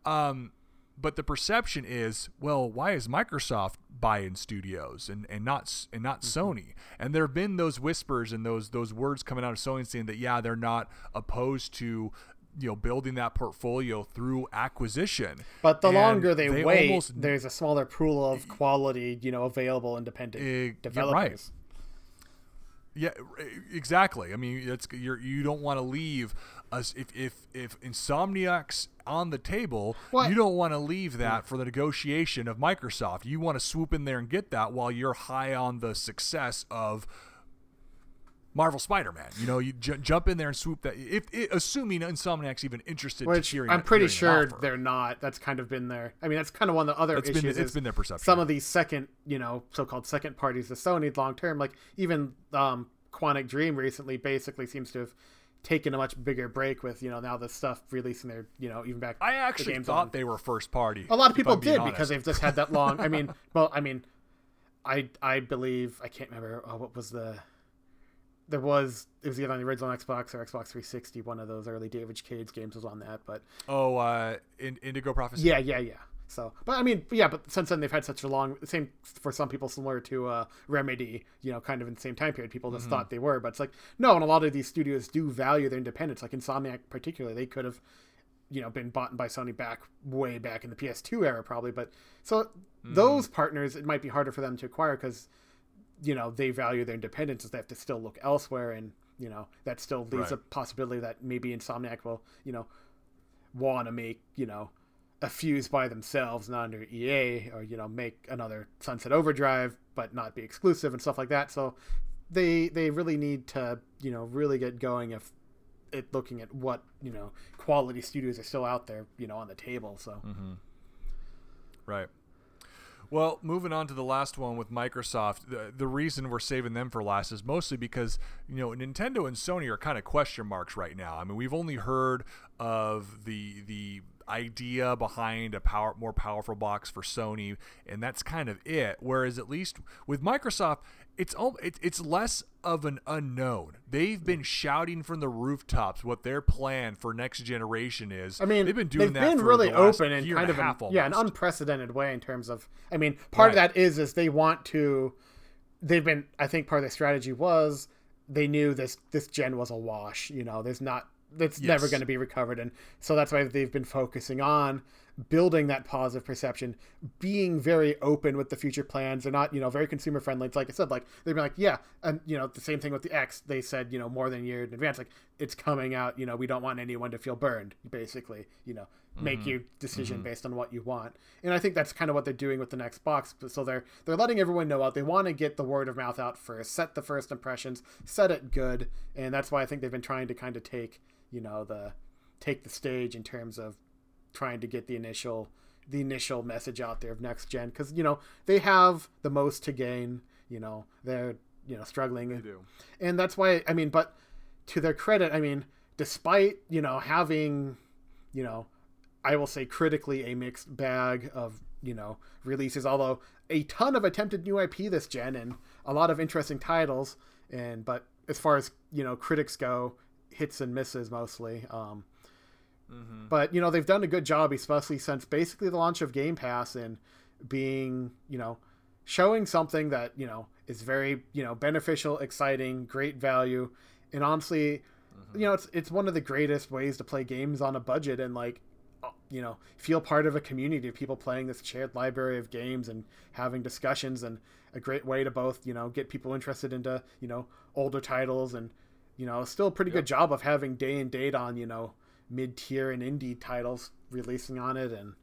Um, but the perception is, well, why is Microsoft buying studios and, and not and not Sony? And there have been those whispers and those those words coming out of Sony saying that yeah, they're not opposed to you know building that portfolio through acquisition. But the And longer they, wait, almost there's a smaller pool of quality, you know, available independent Eh, yeah, developers. right. Yeah, exactly. I mean, it's you're you don't want to leave us if if if Insomniac's on the table, What? you don't want to leave that for the negotiation of Microsoft. You want to swoop in there and get that while you're high on the success of Marvel Spider-Man. You know, you j- jump in there and swoop that. If, if assuming Insomniac's even interested, Which hearing, I'm pretty sure they're not. That's kind of been their. I mean, that's kind of one of the other It's issues. been it's is been their perception. some of these second, you know, so-called second parties to Sony long term, like even um, Quantic Dream recently, basically seems to have taken a much bigger break with you know now the stuff releasing their you know even back. I actually games thought on- they were first party. a lot of people did honest. because they've just had that long. I mean, well, I mean, I I believe I can't remember oh, what was the. There was it was either on the original Xbox or Xbox 360. One of those early David Cage games was on that, but oh, uh, in, Indigo Prophecy. yeah, yeah, yeah. So, but I mean, yeah, but since then they've had such a long same for some people similar to uh, Remedy, you know, kind of in the same time period. People just thought they were, but it's like no, and a lot of these studios do value their independence. Like Insomniac, particularly, they could have, you know, been bought by Sony back way back in the PS2 era, probably. But so those partners, it might be harder for them to acquire because, you know, they value their independence, as they have to still look elsewhere, and you know that still leaves a possibility that maybe Insomniac will, you know, want to make you know a fuse by themselves, not under EA, or you know make another Sunset Overdrive, but not be exclusive and stuff like that. So they they really need to you know really get going if it looking at what you know quality studios are still out there you know on the table. So mm-hmm. Right. Well, moving on to the last one with Microsoft, the, the reason we're saving them for last is mostly because, you know, Nintendo and Sony are kind of question marks right now. I mean, we've only heard of the the idea behind a power more powerful box for Sony, and that's kind of it. Whereas at least with Microsoft, it's al- it, it's less of an unknown. They've been shouting from the rooftops what their plan for next generation is. I mean, they've been doing they've that been for really the last open and kind a of an, yeah, an unprecedented way in terms of. I mean, part of that is is they want to. They've been. I think part of their strategy was they knew this this gen was a wash. You know, there's not. It's never going to be recovered, and so that's why they've been focusing on building that positive perception, being very open with the future plans. They're not, you know, very consumer friendly. It's like I said, like they've been like, yeah, and you know, the same thing with the X. They said, you know, more than a year in advance, like it's coming out. You know, we don't want anyone to feel burned. Basically, you know, make mm-hmm. your decision mm-hmm. based on what you want. And I think that's kind of what they're doing with the next box. So they're they're letting everyone know out. They want to get the word of mouth out first, set the first impressions, set it good, and that's why I think they've been trying to kind of take, you know, the take the stage in terms of trying to get the initial the initial message out there of next gen. Because you know they have the most to gain you know they're you know struggling. They do. and that's why i mean but to their credit i mean despite you know having you know i will say critically a mixed bag of you know releases although a ton of attempted new ip this gen and a lot of interesting titles. And but as far as you know critics go hits and misses mostly um but you know they've done a good job especially since basically the launch of game pass and being you know showing something that you know is very you know beneficial exciting great value and honestly you know it's it's one of the greatest ways to play games on a budget and like uh, you know feel part of a community of people playing this shared library of games and having discussions and a great way to both you know get people interested into you know older titles and you know still a pretty good job of having day and date on you know mid-tier and indie titles releasing on it and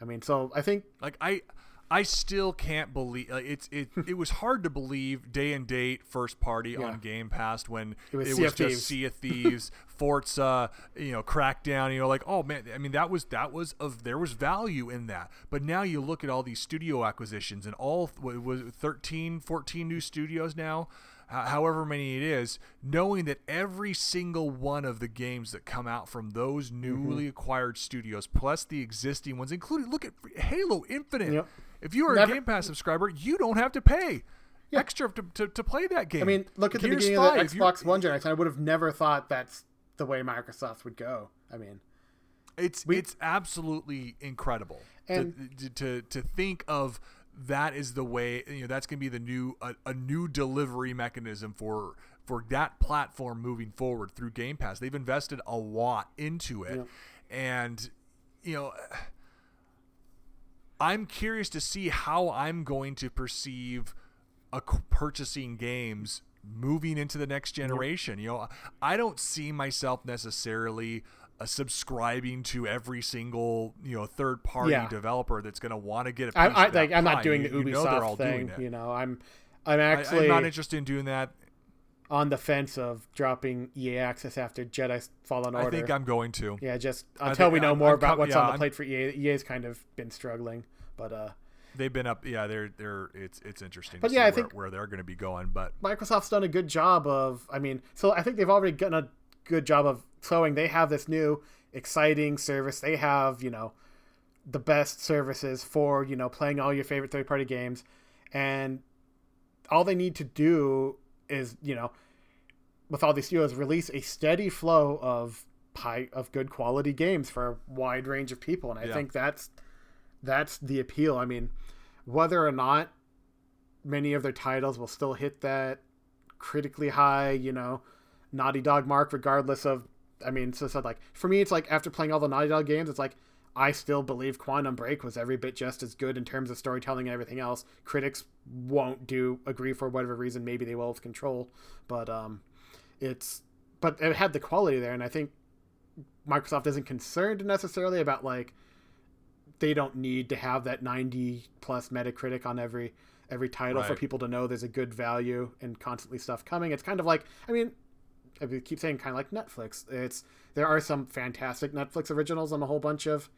i mean so i think Like I, I still can't believe like, it's it. It was hard to believe day and date first party Yeah. on Game Pass when It was it Sea was just. Sea of Thieves, Forza, you know, Crackdown. You know, like oh man, I mean that was that was of there was value in that. But now you look at all these studio acquisitions and all what was it, 13, 14 new studios now. Ho- However many it is, knowing that every single one of the games that come out from those newly Mm-hmm. acquired studios, plus the existing ones, including look at Halo Infinite. Yep. If you are Never- a Game Pass subscriber, you don't have to pay extra to, to, to play that game. i mean look at the Gears beginning of the xbox one generation i would have never thought that's the way microsoft would go i mean It's it's absolutely incredible And- to, to to think of that is the way you know that's going to be the new a, a new delivery mechanism for for that platform moving forward through Game Pass. They've invested a lot into it, and you know. I'm curious to see how I'm going to perceive a, purchasing games moving into the next generation. You know, I don't see myself necessarily subscribing to every single you know third party Yeah. developer that's going to want to get a piece I, I of that like I'm pie. not doing the you know Ubisoft thing. You know, I'm I'm actually I'm not interested in doing that. on the fence of dropping EA access after Jedi Fallen Order. I think I'm going to. Yeah, just until we know I'm- more I'm about com- what's yeah, on the plate for EA. EA's kind of been struggling, but uh, They've been up. Yeah, they're they're. It's it's interesting. But yeah, I where, think- where they're going to be going. But Microsoft's done a good job of. I mean, so I think they've already done a good job of showing they have this new exciting service. They have you know the best services for you know playing all your favorite third party games, and all they need to do is you know with all these studios release a steady flow of high of good quality games for a wide range of people, and I Yeah. think that's that's the appeal. I mean, whether or not many of their titles will still hit that critically high, you know, Naughty Dog mark, regardless of. I mean, so, said like for me, it's like after playing all the Naughty Dog games, it's like I still believe Quantum Break was every bit just as good in terms of storytelling and everything else. Critics won't do agree for whatever reason. Maybe they will with Control, but um, it's but it had the quality there, and I think Microsoft isn't concerned necessarily about like they don't need to have that 90 plus Metacritic on every every title for people to know there's a good value and constantly stuff coming. It's kind of like I mean I keep saying kind of like Netflix. It's there are some fantastic Netflix originals and a whole bunch of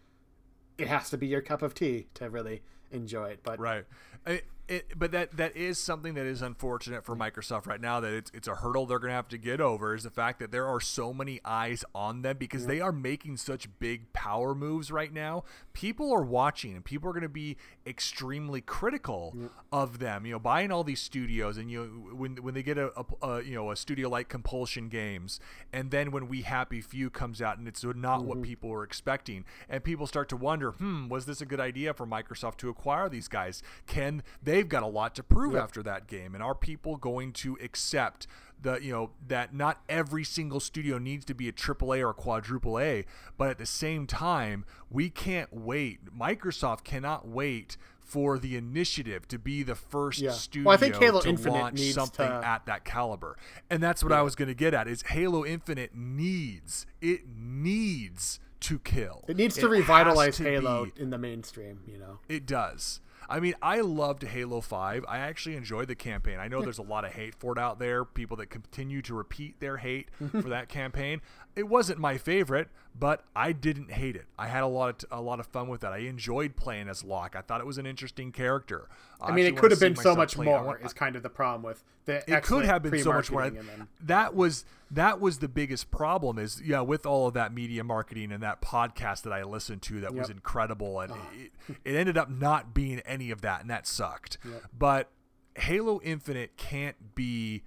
it has to be your cup of tea to really enjoy it. But right. It, it, but that that is something that is unfortunate for Microsoft right now. That it's it's a hurdle they're going to have to get over is the fact that there are so many eyes on them because they are making such big power moves right now. People are watching and people are going to be extremely critical of them. You know, buying all these studios and you know, when when they get a, a, a you know a studio like Compulsion Games, and then when We Happy Few comes out and it's not what people were expecting, and people start to wonder, hmm, was this a good idea for Microsoft to acquire these guys? Can they've got a lot to prove after that game, and are people going to accept? The you know that not every single studio needs to be a triple A or a quadruple A, but at the same time, we can't wait. Microsoft cannot wait for the initiative to be the first Yeah. studio Well, I think Halo to Infinite launch needs something to- at that caliber. And that's what I was going to get at is Halo Infinite needs it needs to kill. it needs to has revitalize to Halo be- in the mainstream, you know. it does. I mean, I loved Halo 5. I actually enjoyed the campaign. I know there's a lot of hate for it out there, people that continue to repeat their hate for that campaign. It wasn't my favorite, but I didn't hate it. I had a lot of a lot of fun with that. I enjoyed playing as Locke. I thought it was an interesting character. I mean, it could have been so much more. want- Is kind of the problem with the. it could have been so much more. That was that was the biggest problem. Is yeah, with all of that media marketing and that podcast that I listened to, that was incredible, and ah. it, it ended up not being any of that, and that sucked. But Halo Infinite can't be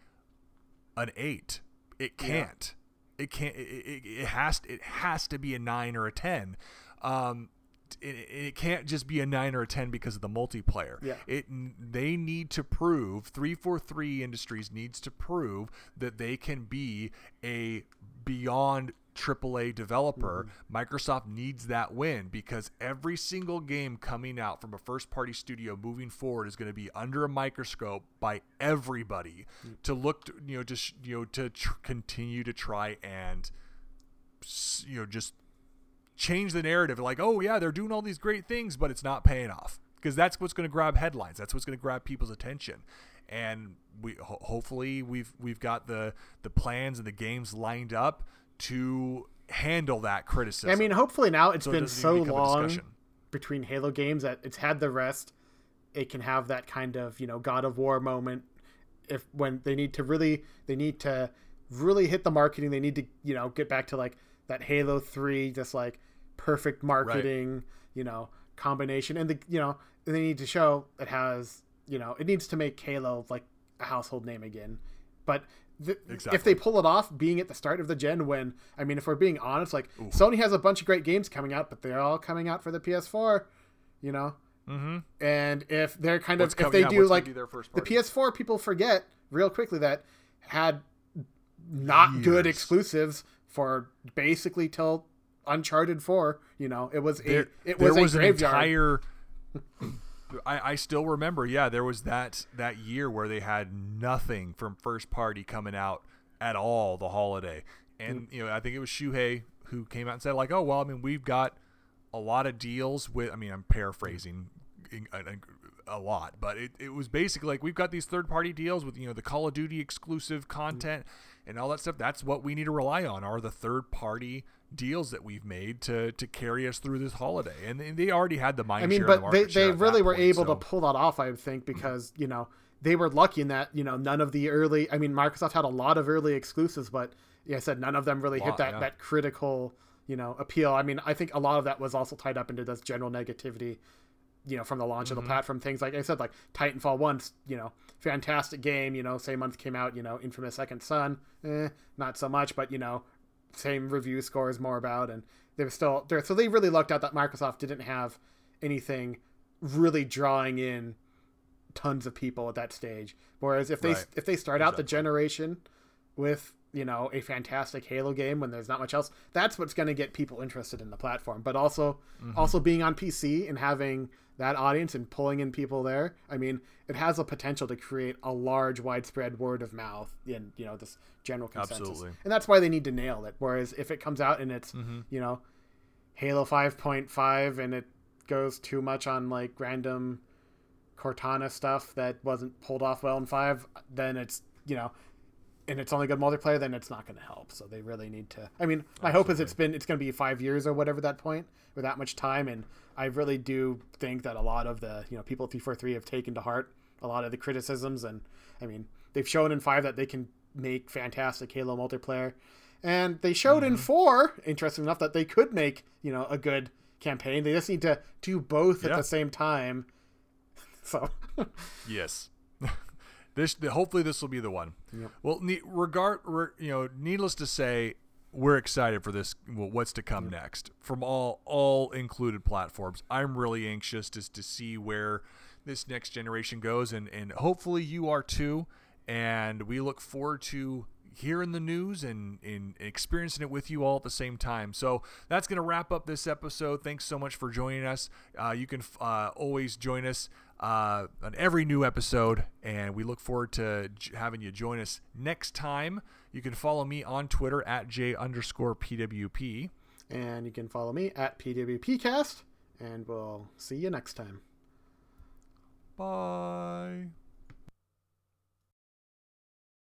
an eight. It can't. It can't. It, it, it has. It has to be a nine or a ten. Um, it, it can't just be a nine or a ten because of the multiplayer. Yeah. It they need to prove three four three Industries needs to prove that they can be a beyond AAA developer. Mm-hmm. Microsoft needs that win because every single game coming out from a first party studio moving forward is going to be under a microscope by everybody mm. to look to, you know just you know to tr- continue to try and you know just change the narrative. Like oh yeah they're doing all these great things but it's not paying off because that's what's going to grab headlines. That's what's going to grab people's attention. And we ho- hopefully we've we've got the the plans and the games lined up to handle that criticism I mean, hopefully now it's So been doesn't so even become a long between Halo games that it's had the rest. It can have that kind of you know God of War moment. If when they need to really, they need to really hit the marketing. They need to you know get back to like that Halo Three, just like perfect marketing, you know, combination, and the you know they need to show it has you know it needs to make Halo like a household name again. But the, if they pull it off, being at the start of the gen, when I mean, if we're being honest, like Sony has a bunch of great games coming out, but they're all coming out for the PS4, you know. mm-hmm. And if they're kind What's of if they yeah, do like the? PS4, people forget real quickly that had not good exclusives for basically till Uncharted 4. You know, it was a there, it there was, was a an entire I, I still remember yeah there was that that year where they had nothing from first party coming out at all the holiday. And mm. you know i think it was shuhei who came out and said like oh well i mean we've got a lot of deals with i mean i'm paraphrasing in- a lot, but it, it was basically like we've got these third party deals with you know the Call of Duty exclusive mm. content and all that stuff. That's what we need to rely on are the third party deals that we've made to to carry us through this holiday. And they- already had the mind I mean, but the they, they really were point, able so- to pull that off, I think, because you know they were lucky in that you know none of the early. I mean, Microsoft had a lot of early exclusives, but yeah, I said none of them really hit that yeah. that critical you know appeal. I mean, I think a lot of that was also tied up into this general negativity. You know, from the launch of Mm-hmm. the platform, things like I said, like Titanfall once, you know, fantastic game. You know, same month came out, you know, Infamous Second Son, eh, not so much, but you know, same review scores more about and they were still there so they really lucked out that microsoft didn't have anything really drawing in tons of people at that stage whereas if they Right. if they start out the generation with you know a fantastic halo game when there's not much else that's what's going to get people interested in the platform but also Mm-hmm. also being on pc and having that audience and pulling in people there i mean it has a potential to create a large widespread word of mouth in you know this general consensus Absolutely. and that's why they need to nail it whereas if it comes out and it's Mm-hmm. you know halo 5.5 and it goes too much on like random cortana stuff that wasn't pulled off well in 5 then it's you know and it's only good multiplayer then it's not going to help. So they really need to i mean my hope is it's been it's going to be five years or whatever that point or that much time and i really do think that a lot of the you know people at 343 have taken to heart a lot of the criticisms and i mean they've shown in five that they can make fantastic halo multiplayer and they showed in mm-hmm. four interesting enough that they could make you know a good campaign. They just need to do both at the same time. So Yes. this hopefully this will be the one. Yep. Well, ne- regard re, you know, needless to say, we're excited for this. What's to come next from all all included platforms. I'm really anxious just to see where this next generation goes, and and hopefully you are too. And we look forward to hearing the news and, and experiencing it with you all at the same time. So that's going to wrap up this episode. Thanks so much for joining us. Uh, you can uh, always join us uh, on every new episode, and we look forward to j- having you join us next time. You can follow me on Twitter at j underscore pwp. and you can follow me at pwpcast and we'll see you next time Bye.